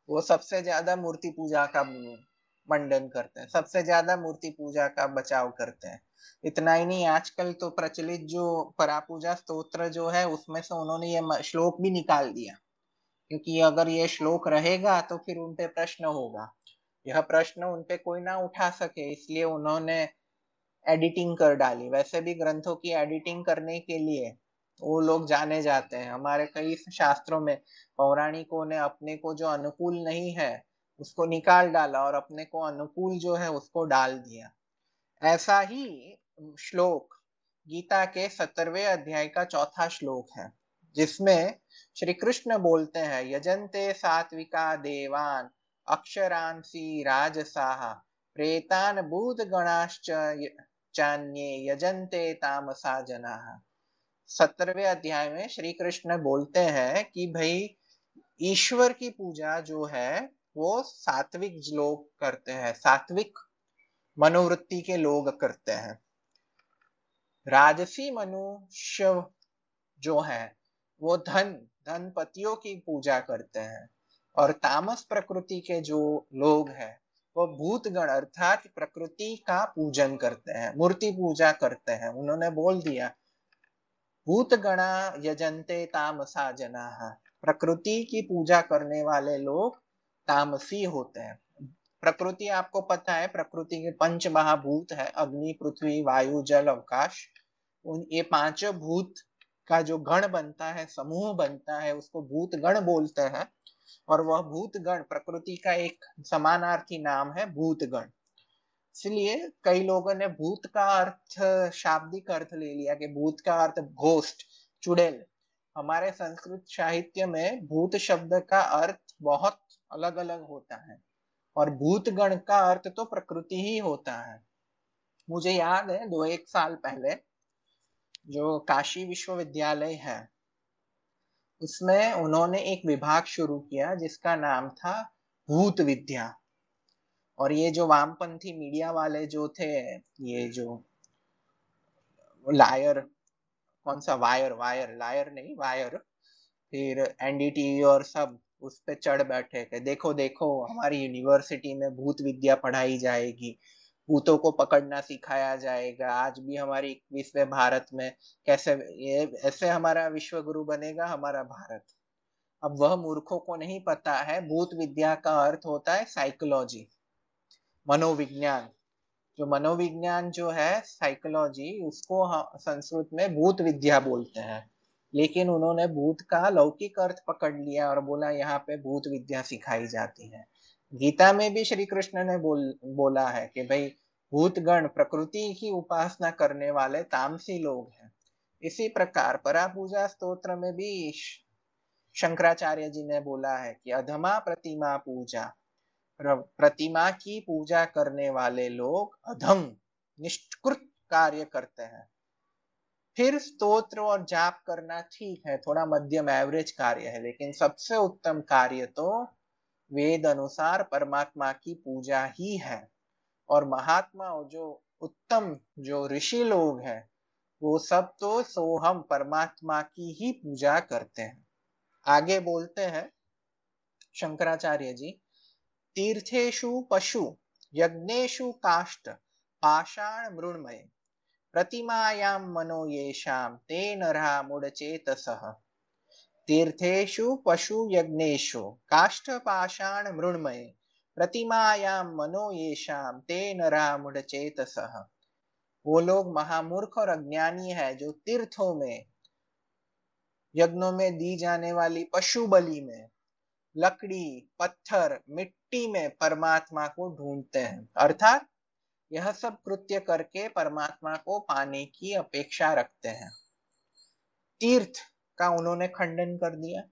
वो सबसे ज़्यादा मूर्ति पूजा का मंडन करते हैं, सबसे ज़्यादा मूर्ति पूजा का बचाव करते हैं। इतना ही नहीं, आजकल तो प्रचलित जो परापूजा स्तोत्र जो है, उसमें से उन्होंने ये श्लोक भी निकाल दिया। क्योंकि अगर ये श्लोक रहेगा तो फिर उनपे प्रश्न होगा। यह प्रश्न उनपे कोई ना उठा सके, इसलिए उन्होंने एडिटिंग कर डाली। वैसे भी ग्रंथों की एडिटिंग करने के लिए वो लोग जाने जाते हैं। हमारे कई शास्त्रों में पौराणिकों ने अपने को जो अनुकूल नहीं है, उसको निकाल डाला और अपने को अनुकूल जो है उसको डाल दिया। ऐसा ही श्लोक गीता के सत्तरवे अध्याय का चौथा श्लोक है, जिसमें श्री कृष्ण बोलते हैं यजंते सात्विका देवान अक्षरांसी राजसाह प्रेतान भूत गणाश्च चान्ये यजंते तामसा जना। सत्रहवें अध्याय में श्री कृष्ण बोलते हैं कि भाई, ईश्वर की पूजा जो है, वो सात्विक लोग करते हैं, सात्विक मनोवृत्ति के लोग करते हैं। राजसी मनुष्य जो है, वो धन, धनपतियों की पूजा करते हैं और तामस प्रकृति के जो लोग हैं वो भूतगण अर्थात प्रकृति का पूजन करते हैं, मूर्ति पूजा करते हैं, उन्होंने बोल दिया, भूतगणा यजंते तामसा जना। प्रकृति की पूजा करने वाले लोग तामसी होते हैं। प्रकृति आपको पता है, प्रकृति के पंच महाभूत है, अग्नि, पृथ्वी, वायु, जल, अवकाश। उन, ये पाँचों भूत का जो गण बनता है, समूह बनता है, उसको भूत गण बोलते हैं। और वह भूत गण प्रकृति का एक समानार्थी नाम है भूत गण इसलिए कई लोगों ने भूत का अर्थ, शाब्दिक अर्थ ले लिया कि भूत का अर्थ घोस्ट, चुड़ैल। हमारे संस्कृत साहित्य में भूत शब्द का अर्थ बहुत अलग अलग होता है और भूतगण का अर्थ तो प्रकृति ही होता है। मुझे याद है दो एक साल पहले जो काशी विश्वविद्यालय है उसमें उन्होंने एक विभाग शुरू किया जिसका नाम था भूत विद्या। और ये जो वामपंथी मीडिया वाले जो थे, ये जो लायर, कौन सा वायर वायर, लायर नहीं, वायर, फिर एनडीटीवी और सब उस पे चढ़ बैठे थे। देखो देखो, हमारी यूनिवर्सिटी में भूत विद्या पढ़ाई जाएगी। भूतों को पकड़ना सिखाया जाएगा। आज भी हमारी इक्कीसवें भारत में कैसे ये, ऐसे हमारा विश्व गुरु बनेगा, हमारा भारत। अब वह मूर्खों को नहीं पता है, भूत विद्या का अर्थ होता है साइकोलॉजी मनोविज्ञान। जो मनोविज्ञान जो है साइकोलॉजी उसको संस्कृत में भूत विद्या बोलते हैं। लेकिन उन्होंने भूत का लौकिक अर्थ पकड़ लिया और बोला, यहाँ पे भूत विद्या सिखाई जाती है। गीता में भी श्री कृष्ण ने बोल, बोला है कि भाई, भूतगण प्रकृति की उपासना करने वाले तामसी लोग हैं। इसी प्रकार परा पूजा स्त्रोत्र में भी शंकराचार्य जी ने बोला है कि अधमा प्रतिमा पूजा प्रतिमा की पूजा करने वाले लोग अधम, निष्कृत कार्य करते हैं। फिर स्तोत्र और जाप करना ठीक है, थोड़ा मध्यम एवरेज कार्य है, लेकिन सबसे उत्तम कार्य तो वेद अनुसार परमात्मा की पूजा ही है। और महात्मा जो उत्तम, जो ऋषि लोग हैं, वो सब तो सोहम परमात्मा की ही पूजा करते हैं। आगे बोलते हैं शंकराचार्य जी तीर्थेशु पशु यज्ञेशु काष्ट पाषाण मृणमय, प्रतिमायां मनो येषां ते नरा मुड़चेतसः तीर्थेषु पशुयज्ञेषु काष्ठपाषाण मृण्मये, प्रतिमायां मनो येषां ते नरा चेतसः वो लोग महामूर्ख और अज्ञानी है जो तीर्थों में, यज्ञों में दी जाने वाली पशु बलि में, लकड़ी, पत्थर, मिट्टी में परमात्मा को ढूंढते हैं। अर्थात यह सब कृत्य करके परमात्मा को पाने की अपेक्षा रखते हैं। तीर्थ का उन्होंने खंडन कर दिया,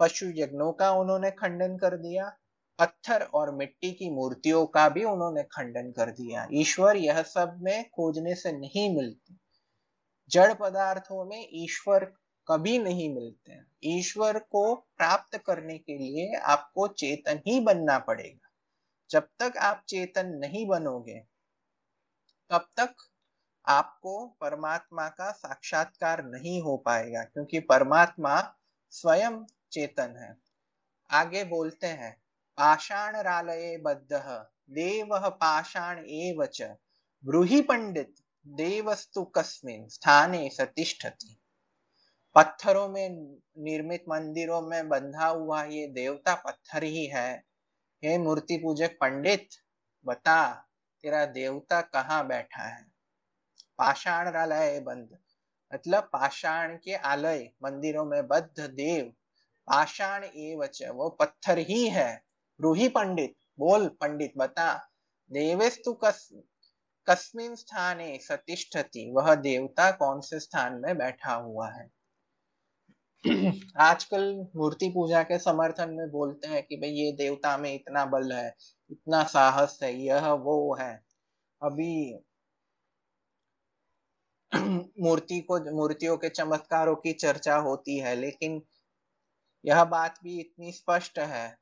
पशु यज्ञों का उन्होंने खंडन कर दिया, पत्थर और मिट्टी की मूर्तियों का भी उन्होंने खंडन कर दिया। ईश्वर यह सब में खोजने से नहीं मिलते। जड़ पदार्थों में ईश्वर कभी नहीं मिलते। ईश्वर को प्राप्त करने के लिए आपको चेतन ही बनना पड़ेगा। जब तक आप चेतन नहीं बनोगे, तब तक आपको परमात्मा का साक्षात्कार नहीं हो पाएगा, क्योंकि परमात्मा स्वयं चेतन है। आगे बोलते हैं पाषाण रालये बद्ध, देव पाषाण एवच ब्रूहि पंडित, देवस्तु कस्मिन स्थाने सतिष्ठति। पत्थरों में निर्मित मंदिरों में बंधा हुआ ये देवता पत्थर ही है। हे मूर्ति पूजक पंडित, बता, तेरा देवता कहाँ बैठा है? पाषाण आलय बंद। मतलब पाषाण के आलय मंदिरों में बद्ध देव। पाषाण एवच, वो पत्थर ही है। रूही पंडित, बोल पंडित, बता। देवेस्तु कस, कस्मिन स्थाने सतिष्ठति। वह देवता कौन से स्थान में बैठा हुआ है? आजकल मूर्ति पूजा के समर्थन में बोलते हैं कि भाई ये देवता में इतना बल है, इतना साहस है, यह वो है। अभी मूर्ति को, मूर्तियों के चमत्कारों की चर्चा होती है, लेकिन यह बात भी इतनी स्पष्ट है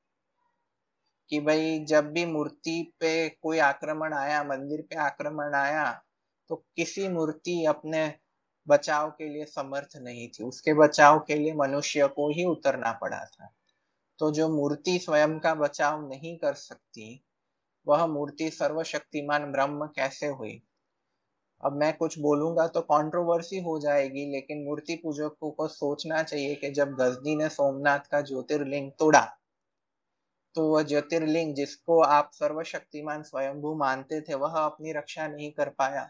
कि भाई, जब भी मूर्ति पे कोई आक्रमण आया, मंदिर पे आक्रमण आया तो किसी मूर्ति अपने बचाव के लिए समर्थ नहीं थी। उसके बचाव के लिए मनुष्य को ही उतरना पड़ा था। तो जो मूर्ति स्वयं का बचाव नहीं कर सकती, वह मूर्ति सर्वशक्तिमान ब्रह्म कैसे हुई? अब मैं कुछ बोलूँगा तो कंट्रोवर्सी हो जाएगी, लेकिन मूर्ति पूजकों को सोचना चाहिए कि जब गजनी ने सोमनाथ का ज्योतिर्लिंग तोड़ा तो वह ज्योतिर्लिंग जिसको आप सर्वशक्तिमान स्वयंभू मानते थे, वह अपनी रक्षा नहीं कर पाया।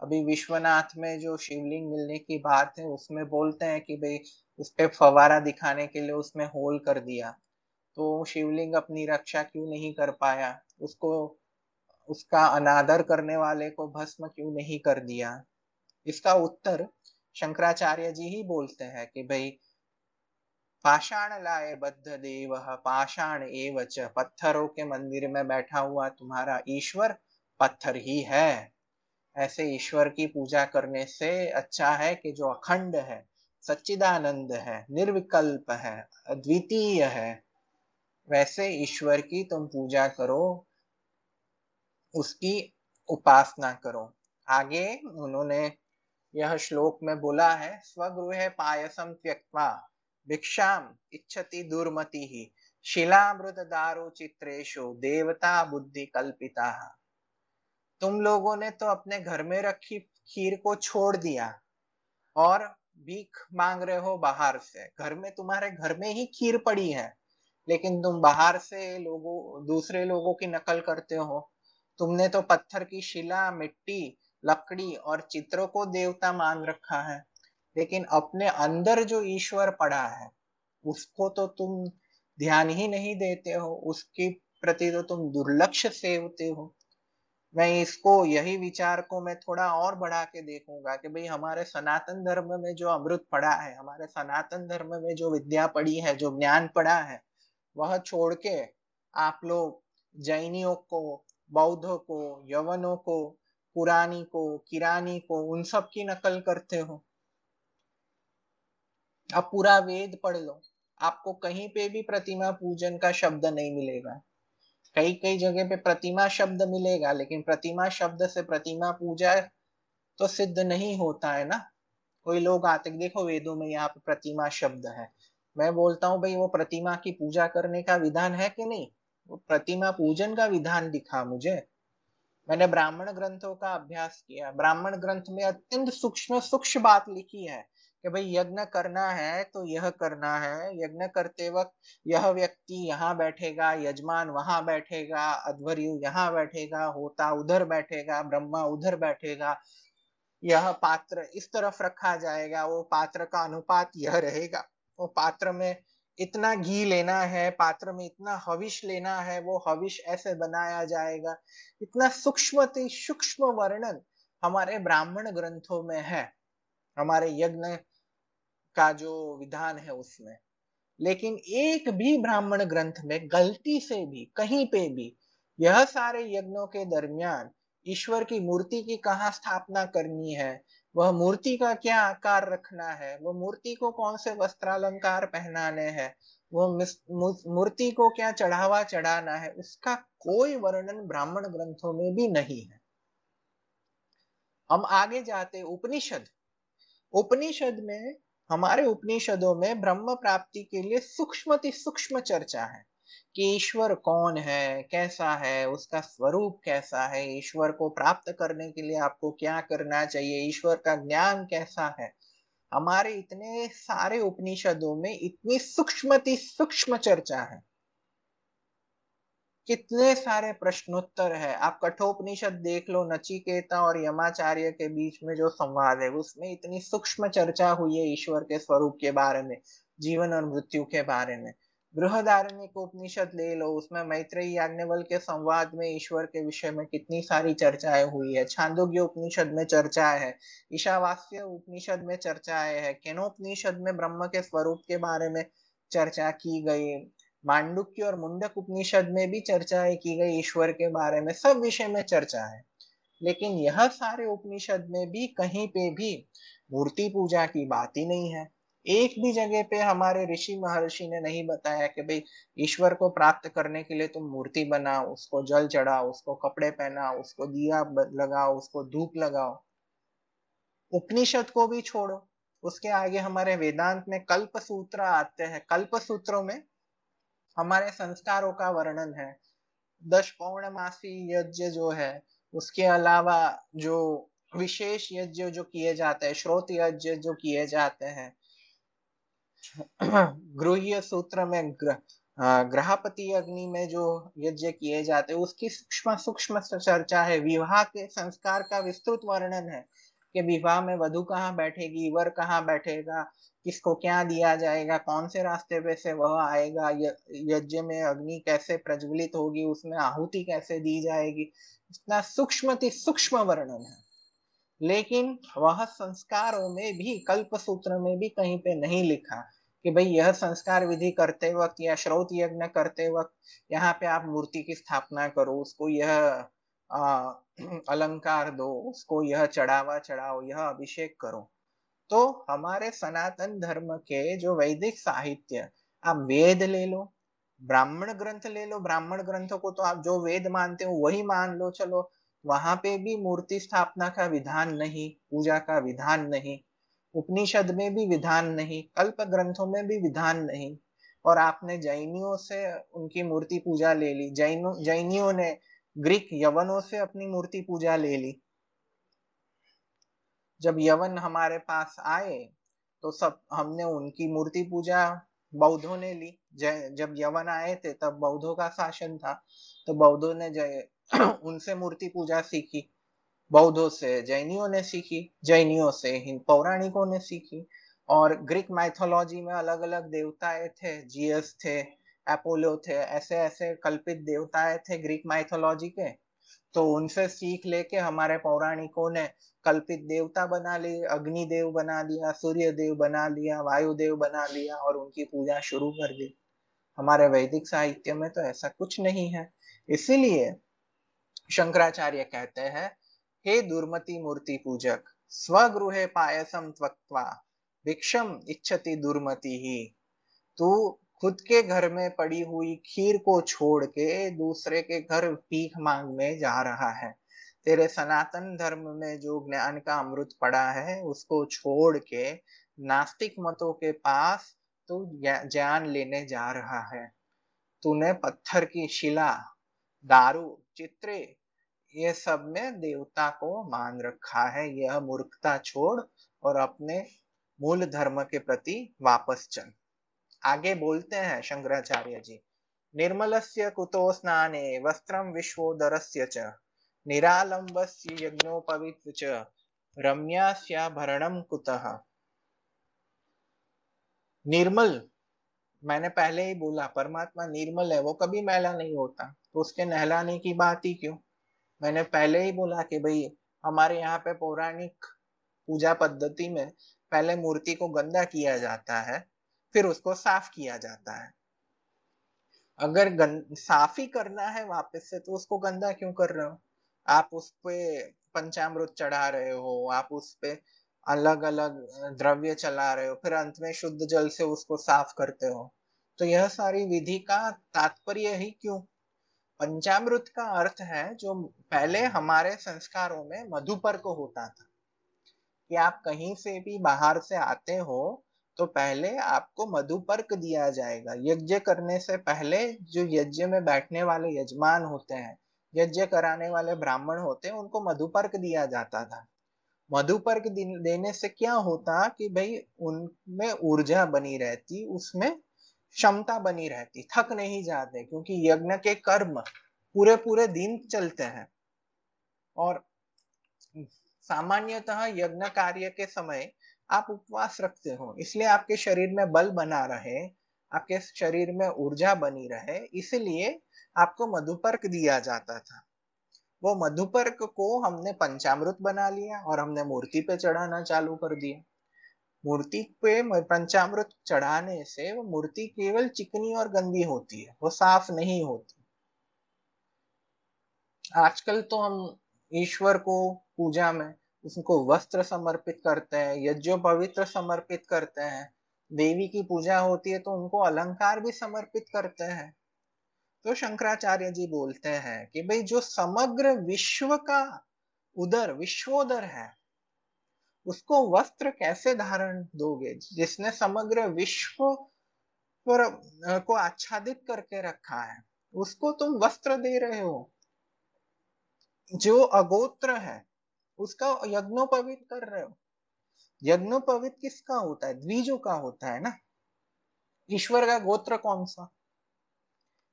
अभी विश्वनाथ में जो शिवलिंग मिलने की बात है, उसमें बोलते हैं कि भाई उस पर फवारा दिखाने के लिए उसमें होल कर दिया। तो शिवलिंग अपनी रक्षा क्यों नहीं कर पाया? उसको उसका अनादर करने वाले को भस्म क्यों नहीं कर दिया? इसका उत्तर शंकराचार्य जी ही बोलते हैं कि भाई, पाषाण लाए बद्ध देव, पाषाण एवच, पत्थरों के मंदिर में बैठा हुआ तुम्हारा ईश्वर पत्थर ही है। ऐसे ईश्वर की पूजा करने से अच्छा है कि जो अखंड है, सच्चिदानंद है, निर्विकल्प है, अद्वितीय है, वैसे ईश्वर की तुम पूजा करो उसकी उपासना करो। आगे उन्होंने यह श्लोक में बोला है, स्वगृह पायसम त्यक्वा भिक्षाम इच्छति दुर्मति। ही शिलामृत दारो चित्रेशु देवता बुद्धि कल्पिता। तुम लोगों ने तो अपने घर में रखी खीर को छोड़ दिया और भीख मांग रहे हो बाहर से। घर में तुम्हारे घर में ही खीर पड़ी है, लेकिन तुम बाहर से लोगों, दूसरे लोगों की नकल करते हो। तुमने तो पत्थर की शिला, मिट्टी, लकड़ी और चित्रों को देवता मान रखा है, लेकिन अपने अंदर जो ईश्वर पड़ा है, उसको तो तुम ध्यान ही नहीं देते हो, उसके प्रति तो तुम दुर्लक्ष्य सेवते हो। मैं इसको, यही विचार को मैं थोड़ा और बढ़ा के देखूँगा कि भाई हमारे सनातन धर्म में जो अमृत पड़ा है, हमारे सनातन धर्म में जो विद्या पड़ी है, जो ज्ञान पड़ा है, वह छोड़ के आप लोग जैनियों को बौद्धों को, यवनों को, पुरानी को, किरानी को, उन सब की नकल करते हो। अब पूरा वेद पढ़ लो। आपको कहीं पे भी प्रतिमा पूजन का शब्द नहीं मिलेगा। कई कई जगह पे प्रतिमा शब्द मिलेगा, लेकिन प्रतिमा शब्द से प्रतिमा पूजा तो सिद्ध नहीं होता है ना। कोई लोग आते, देखो वेदों में यहाँ पे प्रतिमा शब्द है। मैं बोलता हूँ, भाई वो प्रतिमा की पूजा करने का विधान है कि नहीं? प्रतिमा पूजन का विधान दिखा मुझे। मैंने ब्राह्मण ग्रंथों का अभ्यास किया। ब्राह्मण ग्रंथ में अत्यंत सूक्ष्म सूक्ष्म बात लिखी है कि भाई यज्ञ करना है तो यह करना है। यज्ञ करते वक्त यह व्यक्ति यहाँ बैठेगा, यजमान वहाँ बैठेगा, अध्वर्यु यहाँ बैठेगा, होता उधर बैठेगा, ब्रह्मा उधर बैठेगा। यह पात्र इस तरफ़ रखा जाएगा, वो पात्र का अनुपात यह रहेगा। वो पात्र में इतना घी लेना है, पात्र में इतना हविष लेना है, वो हविष ऐसे बनाया जाएगा। इतना सूक्ष्म सूक्ष्म वर्णन हमारे ब्राह्मण ग्रंथों में है, हमारे यज्ञ का जो विधान है उसमें। लेकिन एक भी ब्राह्मण ग्रंथ में, गलती से भी, कहीं पे भी, यह सारे यज्ञों के दरमियान ईश्वर की मूर्ति की कहा स्थापना करनी है? वह मूर्ति का क्या आकार रखना है? वह मूर्ति को कौन से वस्त्रालंकार पहनाने हैं? वह मूर्ति को क्या चढ़ावा चढ़ाना है? उसका कोई वर्णन ब्राह्मण ग्रंथों में भी नहीं है। हम आगे जाते उपनिषद। उपनिषद में, हमारे उपनिषदों में ब्रह्म प्राप्ति के लिए सूक्ष्म सूक्ष्म चर्चा है। कि ईश्वर कौन है, कैसा है, उसका स्वरूप कैसा है, ईश्वर को प्राप्त करने के लिए आपको क्या करना चाहिए, ईश्वर का ज्ञान कैसा है? हमारे इतने सारे उपनिषदों में इतनी सूक्ष्म सूक्ष्म चर्चा है। कितने सारे प्रश्नोत्तर है। आप कठोपनिषद देख लो, नचिकेता और यमाचार्य के बीच में जो संवाद है, उसमें इतनी सूक्ष्म चर्चा हुई है ईश्वर के स्वरूप के बारे में, जीवन और मृत्यु के बारे में। बृहदारण्य उपनिषद ले लो, उसमें मैत्रेयी याज्ञवल के संवाद में ईश्वर के विषय में कितनी सारी चर्चाएँ हुई है। छांदोग्य उपनिषद में चर्चा है, ईशावास्य उपनिषद में चर्चाएँ है, केनोपनिषद में ब्रह्म के स्वरूप के बारे में चर्चा की गई, मांडुक्य और मुंडक उपनिषद में भी चर्चाएँ की गई ईश्वर के बारे में, सब विषय में चर्चा है। लेकिन यह सारे उपनिषद में भी कहीं पे भी मूर्ति पूजा की बात ही नहीं है। एक भी जगह पे हमारे ऋषि महर्षि ने नहीं बताया कि भाई, ईश्वर को प्राप्त करने के लिए तुम मूर्ति बनाओ, उसको जल चढ़ाओ, उसको कपड़े पहनाओ, उसको दिया लगाओ, उसको धूप लगाओ। उपनिषद को भी छोड़ो। उसके आगे हमारे वेदांत में कल्प सूत्र आते हैं। कल्प सूत्रों में हमारे संस्कारों का वर्णन है। दश पौर्णमासी यज्ञ जो है, उसके अलावा जो विशेष यज्ञ जो किए जाते हैं, श्रोत यज्ञ जो किए जाते हैं गृह्य सूत्र में ग्रह ग्रहपति अग्नि में जो यज्ञ किए जाते हैं, उसकी सूक्ष्म सूक्ष्म चर्चा है। विवाह के संस्कार का विस्तृत वर्णन है कि विवाह में वधु कहाँ बैठेगी, वर कहाँ बैठेगा, किसको क्या दिया जाएगा, कौन से रास्ते पे से वह आएगा यज्ञ में अग्नि कैसे प्रज्वलित होगी, उसमें आहुति कैसे दी जाएगी। इतना सूक्ष्म सूक्ष्म वर्णन है। लेकिन वह संस्कारों में भी कल्प सूत्र में भी कहीं पे नहीं लिखा कि भाई यह संस्कार विधि करते वक्त या श्रोत यज्ञ करते वक्त यहाँ पे आप मूर्ति की स्थापना करो उसको यह आ, अलंकार दो उसको यह चढ़ावा चढ़ाओ यह अभिषेक करो। तो हमारे सनातन धर्म के जो वैदिक साहित्य आप वेद ले लो ब्राह्मण ग्रंथ ले लो। ब्राह्मण ग्रंथों को तो आप जो वेद मानते हो वही मान लो चलो। वहाँ पे भी मूर्ति स्थापना का विधान नहीं, पूजा का विधान नहीं, उपनिषद में भी विधान नहीं, कल्प ग्रंथों में भी विधान नहीं। और आपने जैनियों से उनकी मूर्ति पूजा ले ली, जैनो, जैनियों ने ग्रीक यवनों से अपनी मूर्ति पूजा ले ली। जब यवन हमारे पास आए तो सब, हमने उनकी मूर्ति पूजा बौद्धों ने ली। जब यवन आए थे, तब बौद्धों का शासन था। तो बौद्धों ने उनसे मूर्ति पूजा सीखी, बौद्धों से, जैनियों ने सीखी, जैनियों से, हिंद पौराणिकों ने सीखी और ग्रीक माइथोलॉजी में अलग अलग देवताएँ थे जीएस थे, अपोलो थे ऐसे ऐसे कल्पित देवताएँ थे ग्रीक माइथोलॉजी के। तो उनसे सीख लेके हमारे पौराणिकों ने कल्पित देवता बना ली अग्निदेव बना लिया सूर्य देव बना लिया वायुदेव बना लिया और उनकी पूजा शुरू कर दी। हमारे वैदिक साहित्य में तो ऐसा कुछ नहीं है। इसीलिए शंकराचार्य कहते हैं, हे दुर्मति मूर्ति पूजक, स्वगृहे पायसम त्वक्वा भिक्षम इच्छति दुर्मति। ही तू खुद के घर में पड़ी हुई खीर को छोड़ के दूसरे के घर भीख मांगने जा रहा है। तेरे सनातन धर्म में जो ज्ञान का अमृत पड़ा है, उसको छोड़ के नास्तिक मतों के पास तू ज्ञान लेने जा रहा है। तूने पत्थर की शिला, दारू, चित्रे ये सब में देवता को मान रखा है। यह मूर्खता छोड़ और अपने मूल धर्म के प्रति वापस चल। आगे बोलते हैं शंकराचार्य जी। निर्मलस्य कुतो स्नाने वस्त्रम विश्वोदरस्य च। निरालंबस्य यज्ञोपवित च। रम्यास्याभरणम कुतः। निर्मल, मैंने पहले ही बोला, परमात्मा निर्मल है, वो कभी मैला नहीं होता। तो उसके नहलाने की बात ही क्यों? मैंने पहले ही बोला कि भाई हमारे यहाँ पे पौराणिक पूजा पद्धति में पहले मूर्ति को गंदा किया जाता है फिर उसको साफ़ किया जाता है। अगर गन, साफ़ ही करना है वापस से तो उसको गंदा क्यों कर रहे हो? आप उस पे पंचामृत चढ़ा रहे हो आप उस पे अलग अलग द्रव्य चला रहे हो फिर अंत में शुद्ध जल से उसको साफ़ करते हो तो यह सारी विधि का तात्पर्य ही क्यों? पंचामृत का अर्थ है जो पहले हमारे संस्कारों में मधुपर्क होता था। कि आप कहीं से भी बाहर से आते हो तो पहले आपको मधुपर्क दिया जाएगा। यज्ञ करने से पहले जो यज्ञ में बैठने वाले यजमान होते हैं, यज्ञ कराने वाले ब्राह्मण होते हैं, उनको मधुपर्क दिया जाता था। मधुपर्क देने से क्या होता कि भाई उनमें ऊर्जा बनी रहती, उसमें क्षमता बनी रहती, थक नहीं जाते, क्योंकि यज्ञ के कर्म पूरे पूरे दिन चलते हैं। और सामान्यतः यज्ञ कार्य के समय आप उपवास रखते हो, इसलिए आपके शरीर में बल बना रहे, आपके शरीर में ऊर्जा बनी रहे, इसलिए आपको मधुपर्क दिया जाता था। वो मधुपर्क को हमने पंचामृत बना लिया और हमने मूर्ति पे चढ़ाना चालू कर दिया। मूर्ति पे पंचामृत चढ़ाने से वो मूर्ति केवल चिकनी और गंदी होती है, वो साफ़ नहीं होती। आजकल तो हम ईश्वर को पूजा में उसको वस्त्र समर्पित करते हैं, यज्ञ पवित्र समर्पित करते हैं, देवी की पूजा होती है तो उनको अलंकार भी समर्पित करते हैं। तो शंकराचार्य जी बोलते हैं कि भाई जो समग्र विश्व का उदर, विश्वोदर है, उसको वस्त्र कैसे धारण दोगे? जिसने समग्र विश्व पर, को आच्छादित करके रखा है, उसको तुम वस्त्र दे रहे हो। जो अगोत्र है, उसका यज्ञोपवित कर रहे हो। यज्ञोपवित किसका होता है? द्विजो का होता है ना? ईश्वर का गोत्र कौन सा?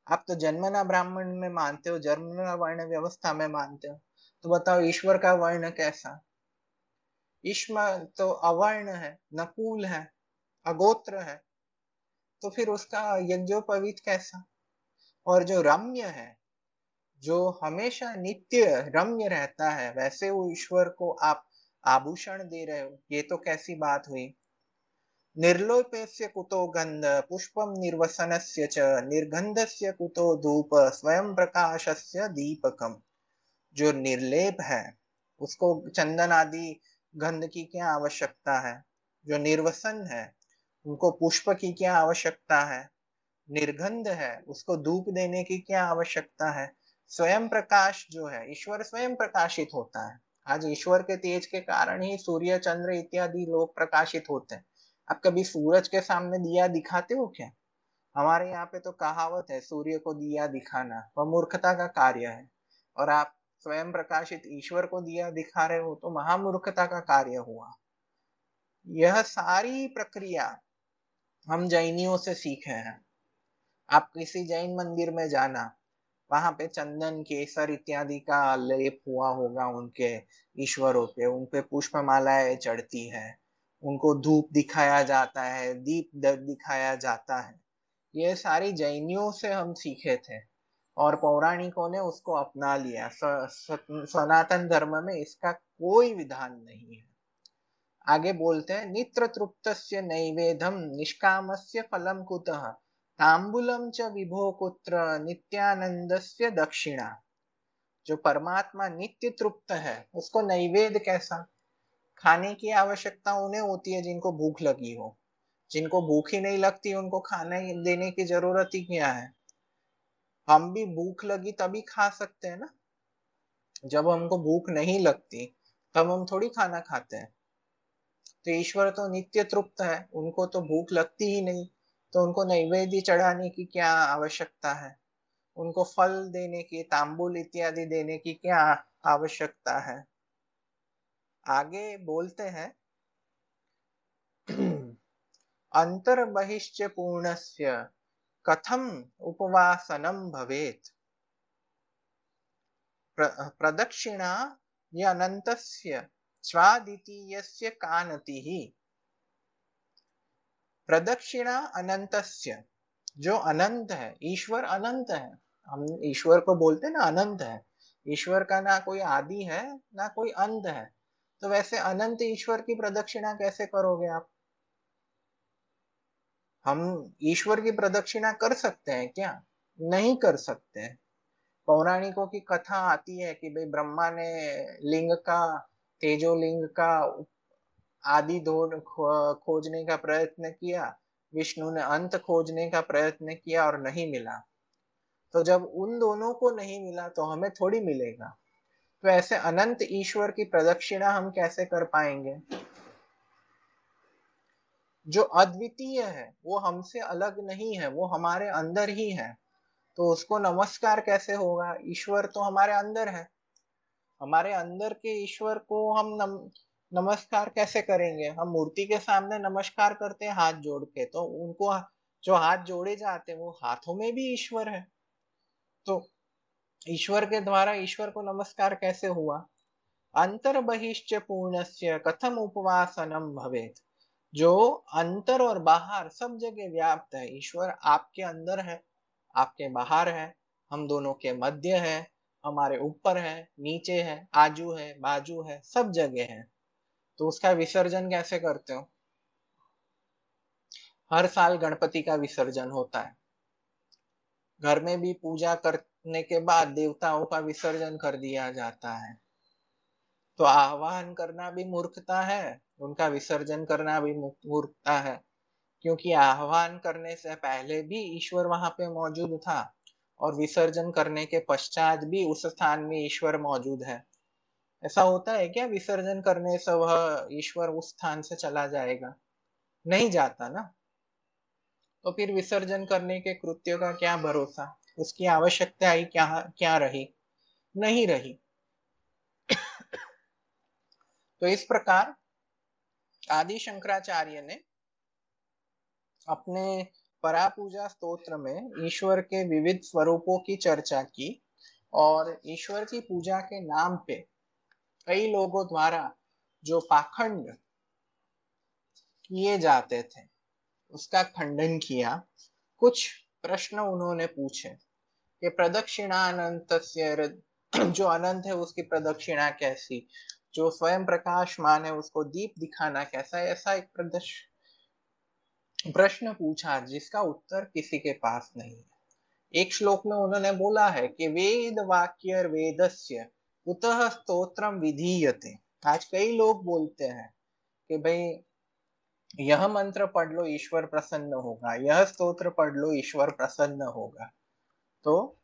आप तो जन्मना ब्राह्मण में मानते हो, जन्मना वर्ण व्यवस्था में मानते हो। तो बताओ, ईश्वर का वर्ण कैसा? ईश्वर तो अवर्ण है, नकुल है, अगोत्र है। तो फिर उसका यज्ञोपवीत कैसा? और जो रम्य है जो हमेशा नित्य रम्य रहता है, वैसे वो ईश्वर को आप आभूषण दे रहे हो। ये तो कैसी बात हुई? निर्लोपेस्य कुतो गंध पुष्पम निर्वसनस्य च निर्गंधस्य कुतो धूप, स्वयं प्रकाशस्य दीपकम जो निर्लेप है, उसको चंदन आदि गंध की क्या आवश्यकता है? जो निर्वसन है, उनको पुष्प की क्या आवश्यकता है? निर्गंध है, उसको धूप देने की क्या आवश्यकता है? स्वयं प्रकाश जो है, ईश्वर स्वयं प्रकाशित होता है। आज ईश्वर के तेज के कारण ही सूर्य, चंद्र इत्यादि लोग प्रकाशित होते हैं। आप कभी सूरज के सामने दिया दिखाते हो क्या? हमारे यहाँ पे तो कहावत है, सूर्य को दिया दिखाना, वह मूर्खता का कार्य है। और आप स्वयं प्रकाशित ईश्वर को दिया दिखा रहे हो तो महामूर्खता का कार्य हुआ। यह सारी प्रक्रिया हम जैनियों से सीखे हैं। आप किसी जैन मंदिर में जाना वहाँ पे चंदन, केसर इत्यादि का लेप हुआ होगा उनके ईश्वरों पे। उन पे पुष्प मालाएँ चढ़ती है। उनको धूप दिखाया जाता है, दीप दिखाया जाता है। ये सारी जैनियों से हम सीखे थे और पौराणिकों ने उसको अपना लिया। सनातन धर्म में इसका कोई विधान नहीं है। आगे बोलते हैं नित्र तृप्त नैवेदम निष्काम से फलम कुतः? तांबुलम च विभो कुत्र नित्यानंद दक्षिणा। जो परमात्मा नित्य तृप्त है, उसको नैवेद कैसा? खाने की आवश्यकता उन्हें होती है जिनको भूख लगी हो। जिनको भूख ही नहीं लगती, उनको खाने देने की ज़रूरत ही क्या है? हम भी भूख लगी तभी खा सकते हैं ना। जब हमको भूख नहीं लगती, तब हम थोड़ी खाना खाते हैं। तो ईश्वर तो नित्य तृप्त है, उनको तो भूख लगती ही नहीं। तो उनको नैवेद्य चढ़ाने की क्या आवश्यकता है? उनको फल देने की, तांबुल इत्यादि देने की क्या आवश्यकता है? आगे बोलते हैं अंतर बहिश्च पूर्णस्य कथम उपवासनम भवेत। प्रदक्षिणा यनन्तस्य स्वादितीयस्य कानतिः। प्रदक्षिणा अनन्तस्य जो अनंत है, ईश्वर अनंत है। हम ईश्वर को बोलते ना, अनंत है। ईश्वर का ना कोई आदि है, ना कोई अंत है। तो वैसे अनंत ईश्वर की प्रदक्षिणा कैसे करोगे आप? हम ईश्वर की प्रदक्षिणा कर सकते हैं क्या? नहीं कर सकते। पौराणिकों की कथा आती है कि भाई ब्रह्मा ने लिंग का तेजो लिंग का आदि खोजने का प्रयत्न किया। विष्णु ने अंत खोजने का प्रयत्न किया और नहीं मिला। तो जब उन दोनों को नहीं मिला तो हमें थोड़ी मिलेगा। तो ऐसे अनंत ईश्वर की प्रदक्षिणा हम कैसे कर पाएँगे? जो अद्वितीय है वो हमसे अलग नहीं है वो हमारे अंदर ही है। तो उसको नमस्कार कैसे होगा? ईश्वर तो हमारे अंदर है। हमारे अंदर के ईश्वर को हम नम, नमस्कार कैसे करेंगे? हम मूर्ति के सामने नमस्कार करते हैं, हाथ जोड़ के। तो उनको जो हाथ जोड़े जाते हैं, वो हाथों में भी ईश्वर है। तो ईश्वर के द्वारा ईश्वर को नमस्कार कैसे हुआ? अंतर बहिश्च पूर्णस्य कथम उपवासनम भवेत। जो अंतर और बाहर सब जगह व्याप्त है, ईश्वर आपके अंदर है, आपके बाहर है, हम दोनों के मध्य है, हमारे ऊपर है, नीचे है, आजू है, बाजू है, सब जगह है। तो उसका विसर्जन कैसे करते हो? हर साल गणपति का विसर्जन होता है। घर में भी पूजा करने के बाद देवताओं का विसर्जन कर दिया जाता है। तो आह्वान करना भी मूर्खता है, उनका विसर्जन करना भी मूर्खता है। क्योंकि आह्वान करने से पहले भी ईश्वर वहाँ पे मौजूद था और विसर्जन करने के पश्चात भी उस स्थान में ईश्वर मौजूद है। ऐसा होता है क्या विसर्जन करने से वह ईश्वर उस स्थान से चला जाएगा? नहीं जाता ना? तो फिर विसर्जन करने के कृत्य का क्या भरोसा? उसकी आवश्यकता ही क्या क्या रही? नहीं रही। तो इस प्रकार आदि शंकराचार्य ने अपने परापूजा स्तोत्र में ईश्वर के विविध स्वरूपों की चर्चा की और ईश्वर की पूजा के नाम पे कई लोगों द्वारा जो पाखंड किए जाते थे, उसका खंडन किया। कुछ प्रश्न उन्होंने पूछे कि प्रदक्षिणा अनंत जो अनंत है उसकी प्रदक्षिणा कैसी? जो स्वयं प्रकाशमान है उसको दीप दिखाना कैसा? ऐसा एक प्रदर्श प्रश्न पूछा जिसका उत्तर किसी के पास नहीं है। एक श्लोक में उन्होंने बोला है कि वेद वाक्य वेदस्य उतः स्तोत्रम विधीयते। आज कई लोग बोलते हैं कि भाई, यह मंत्र पढ़ लो, ईश्वर प्रसन्न होगा। यह स्तोत्र पढ़ लो, ईश्वर प्रसन्न होगा। तो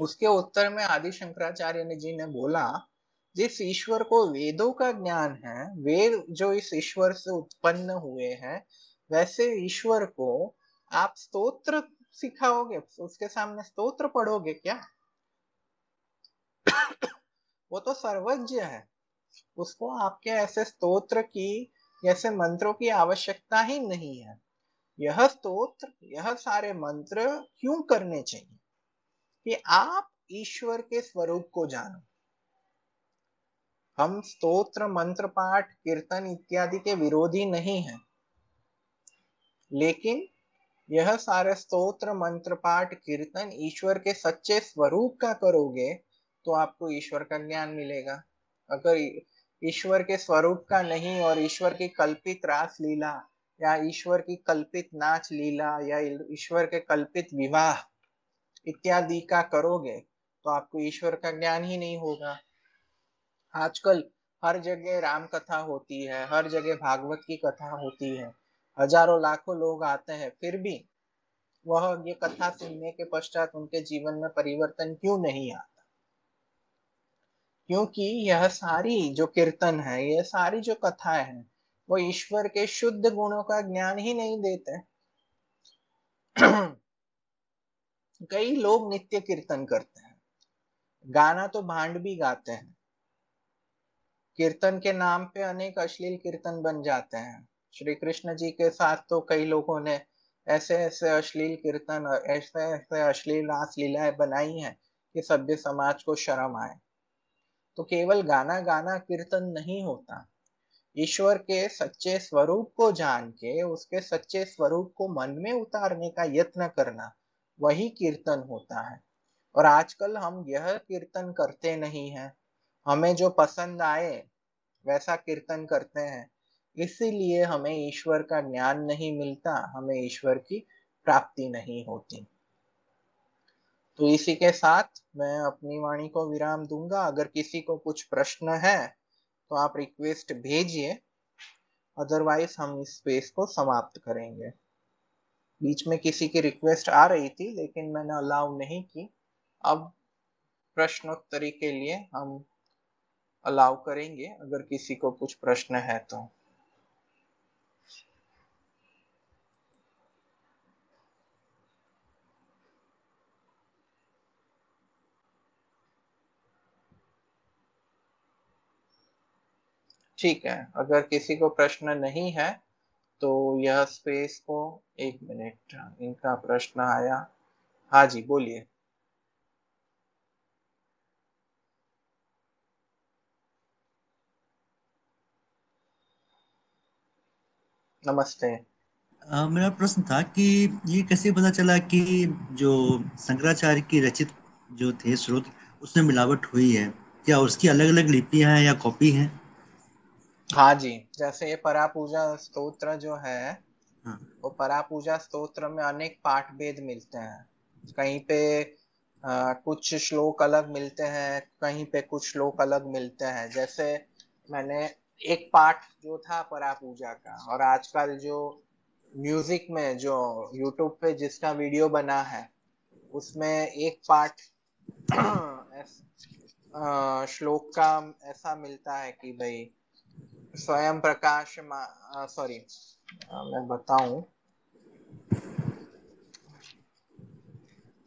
उसके उत्तर में आदि शंकराचार्य ने जी ने बोला, जिस ईश्वर को वेदों का ज्ञान है, वेद जो इस ईश्वर से उत्पन्न हुए हैं, वैसे ईश्वर को आप स्तोत्र सिखाओगे? उसके सामने स्तोत्र पढ़ोगे क्या? वो तो सर्वज्ञ है। उसको आपके ऐसे स्तोत्र की जैसे मंत्रों की आवश्यकता ही नहीं है। यह स्तोत्र, यह सारे मंत्र क्यों करने चाहिए? कि आप ईश्वर के स्वरूप को जानो। हम स्तोत्र, मंत्र, पाठ, कीर्तन इत्यादि के विरोधी नहीं हैं। लेकिन यह सारे स्तोत्र, मंत्र, पाठ, कीर्तन ईश्वर के सच्चे स्वरूप का करोगे तो आपको ईश्वर का ज्ञान मिलेगा। अगर ईश्वर के स्वरूप का नहीं और ईश्वर की कल्पित रास लीला या ईश्वर की कल्पित नाच लीला या ईश्वर के कल्पित विवाह इत्यादि का करोगे तो आपको ईश्वर का ज्ञान ही नहीं होगा। आजकल हर जगह राम कथा होती है, हर जगह भागवत की कथा होती है। हज़ारों लाखों लोग आते हैं, फिर भी वह ये कथा सुनने के पश्चात उनके जीवन में परिवर्तन क्यों नहीं आता क्योंकि यह सारी जो कीर्तन है यह सारी जो कथाएँ है, वो ईश्वर के शुद्ध गुणों का ज्ञान ही नहीं देते। कई लोग नित्य कीर्तन करते हैं। गाना तो भांड भी गाते हैं। कीर्तन के नाम पे अनेक अश्लील कीर्तन बन जाते हैं। श्री कृष्ण जी के साथ तो कई लोगों ने ऐसे ऐसे अश्लील कीर्तन, ऐसे ऐसे अश्लील रास लीलाएँ बनाई हैं कि सभ्य समाज को शर्म आए। तो केवल गाना गाना कीर्तन नहीं होता। ईश्वर के सच्चे स्वरूप को जान के, उसके सच्चे स्वरूप को मन में उतारने का यत्न करना वही कीर्तन होता है। और आजकल हम यह कीर्तन करते नहीं हैं। हमें जो पसंद आए, वैसा कीर्तन करते हैं। इसीलिए हमें ईश्वर का ज्ञान नहीं मिलता, हमें ईश्वर की प्राप्ति नहीं होती। तो इसी के साथ मैं अपनी वाणी को विराम दूँगा। अगर किसी को कुछ प्रश्न है तो आप रिक्वेस्ट भेजिए। अदरवाइज़ हम इस स्पेस को समाप्त करेंगे। बीच में किसी की रिक्वेस्ट आ रही थी, लेकिन मैंने अलाउ नहीं की। अब प्रश्नोत्तरी के लिए हम अलाउ करेंगे। अगर किसी को कुछ प्रश्न है तो। ठीक है अगर किसी को प्रश्न नहीं है तो यह स्पेस को एक मिनट इनका प्रश्न आया। हाँ जी बोलिए। नमस्ते। आ, मेरा प्रश्न था कि ये कैसे पता चला कि जो शंकराचार्य की रचित जो थे स्रोत उसमें मिलावट हुई है? क्या उसकी अलग अलग लिपियाँ हैं या कॉपी हैं? हाँ जी। जैसे ये परा पूजा स्तोत्र जो है हाँ। वो परा पूजा स्तोत्र में अनेक पाठ भेद मिलते हैं। कहीं पे आ, कुछ श्लोक अलग मिलते हैं कहीं पे कुछ श्लोक अलग मिलते हैं। जैसे मैंने एक पाठ जो था परा पूजा का और आजकल जो म्यूज़िक में जो यूट्यूब पे जिसका वीडियो बना है उसमें एक पाठ श्लोक का ऐसा मिलता है कि भाई स्वयं प्रकाश सॉरी मैं बताऊँ।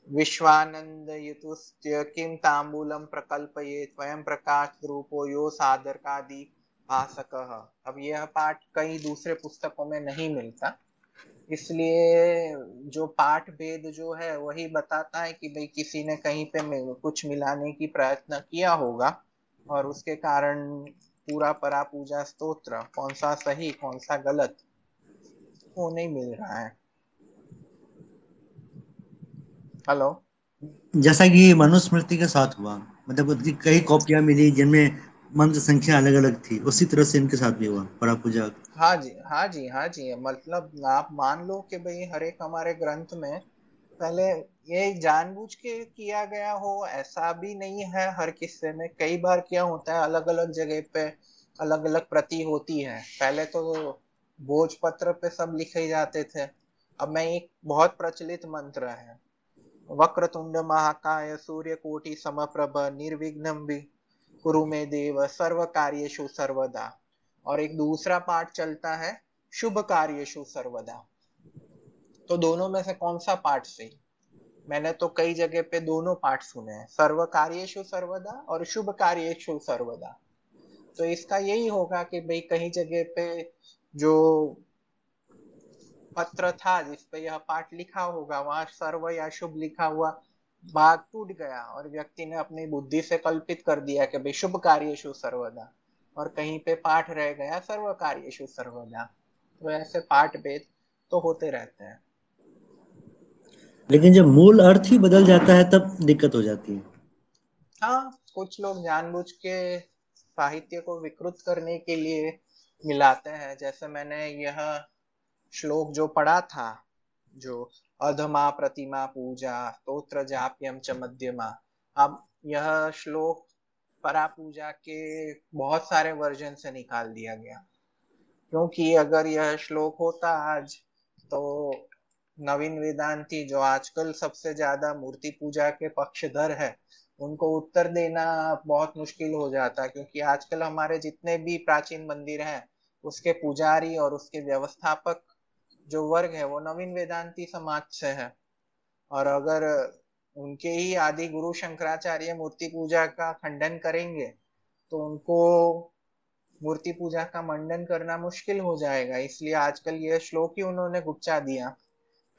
विश्वानंद युतुस्त्य किम तांबूलम प्रकल्पये स्वयं प्रकाश रूपो यो सादर का दी भाषक अब यह पाठ कई दूसरे पुस्तकों में नहीं मिलता। इसलिए जो पाठ भेद जो है, वही बताता है कि भाई किसी ने कहीं पे कुछ मिलाने की प्रयत्न किया होगा, और उसके कारण पूरा परा पूजा स्तोत्र कौन सा सही कौन सा गलत वो नहीं मिल रहा है। हेलो जैसा कि मनुस्मृति के साथ हुआ मतलब कई कॉपियाँ मिली जिनमें मंत्र संख्या अलग अलग थी उसी तरह से इनके साथ भी हुआ परा पूजा। हाँ जी हाँ जी हाँ जी मतलब आप मान लो कि भाई हर एक हमारे ग्रंथ में पहले ये जानबूझ के किया गया हो, ऐसा भी नहीं है हर किस्से में। कई बार क्या होता है अलग अलग जगह पे अलग अलग प्रति होती है। पहले तो भोज पत्र पे सब लिखे जाते थे। अब मैं एक बहुत प्रचलित मंत्र है। वक्र तुंड महाकाय सूर्य कोटि समप्रभ निर्विघ्न भी कुरु में देव सर्व कार्यशु सर्वदा। और एक दूसरा पाठ चलता है, शुभ कार्यशु सर्वदा। तो दोनों में से कौन सा पाठ सही? मैंने तो कई जगह पे दोनों पाठ सुने हैं। सर्व कार्यशु सर्वदा और शुभ कार्यशु सर्वदा। तो इसका यही होगा कि भाई कहीं जगह पे जो पत्र था जिसपे यह पाठ लिखा होगा, वहाँ सर्व या शुभ लिखा हुआ भाग टूट गया और व्यक्ति ने अपनी बुद्धि से कल्पित कर दिया कि भाई शुभ कार्यशु सर्वदा और कहीं पे पाठ रह गया सर्व कार्यशु सर्वदा। तो ऐसे पाठ भेद तो होते रहते हैं। लेकिन जब मूल अर्थ ही बदल जाता है, तब दिक्कत हो जाती है। हाँ कुछ लोग जानबूझ के साहित्य को विकृत करने के लिए मिलाते हैं। जैसे मैंने यह श्लोक जो पढ़ा था, जो अधमा प्रतिमा पूजा स्त्रोत्र जाप्यम च मध्यमा। अब यह श्लोक परा पूजा के बहुत सारे वर्जन से निकाल दिया गया। क्योंकि अगर यह श्लोक होता आज तो नवीन वेदांती जो आजकल सबसे ज़्यादा मूर्ति पूजा के पक्षधर है, उनको उत्तर देना बहुत मुश्किल हो जाता है, क्योंकि आजकल हमारे जितने भी प्राचीन मंदिर हैं, उसके पुजारी और उसके व्यवस्थापक जो वर्ग है, वो नवीन वेदांती समाज से है। और अगर उनके ही आदि गुरु शंकराचार्य मूर्ति पूजा का खंडन करेंगे तो उनको मूर्ति पूजा का मंडन करना मुश्किल हो जाएगा, इसलिए आजकल यह श्लोक ही उन्होंने गुप्चा दिया।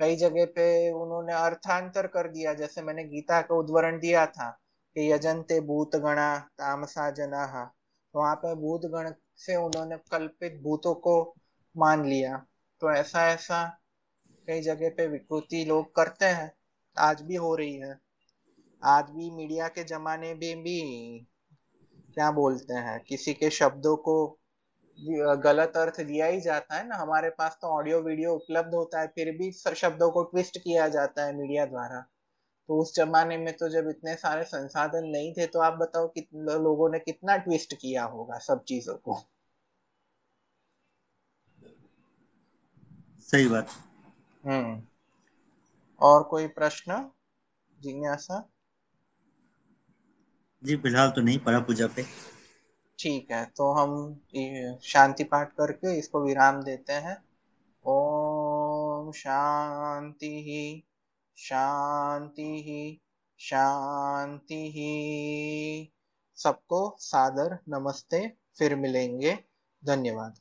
कई जगह पे उन्होंने अर्थांतर कर दिया। जैसे मैंने गीता का उदाहरण दिया था कि यजंते भूत गणा तामसा जना वहाँ पे भूत गण से उन्होंने कल्पित भूतों को मान लिया। तो ऐसा ऐसा कई जगह पे विकृति लोग करते हैं। आज भी हो रही है। आज भी मीडिया के जमाने में भी क्या बोलते हैं, किसी के शब्दों को गलत अर्थ दिया ही जाता है ना। हमारे पास तो ऑडियो वीडियो उपलब्ध होता है फिर भी शब्दों को ट्विस्ट किया जाता है मीडिया द्वारा। तो उस जमाने में तो जब इतने सारे संसाधन नहीं थे तो आप बताओ कितने लोगों ने कितना ट्विस्ट किया होगा सब चीज़ों को? सही बात। हम्म। और कोई प्रश्न? जिज्ञासा? जी फ़िलहाल तो नहीं पड़ा पूजा पे। ठीक है तो हम शांति पाठ करके इसको विराम देते हैं। ओम शांति ही शांति ही शांति ही। सबको सादर नमस्ते, फिर मिलेंगे। धन्यवाद।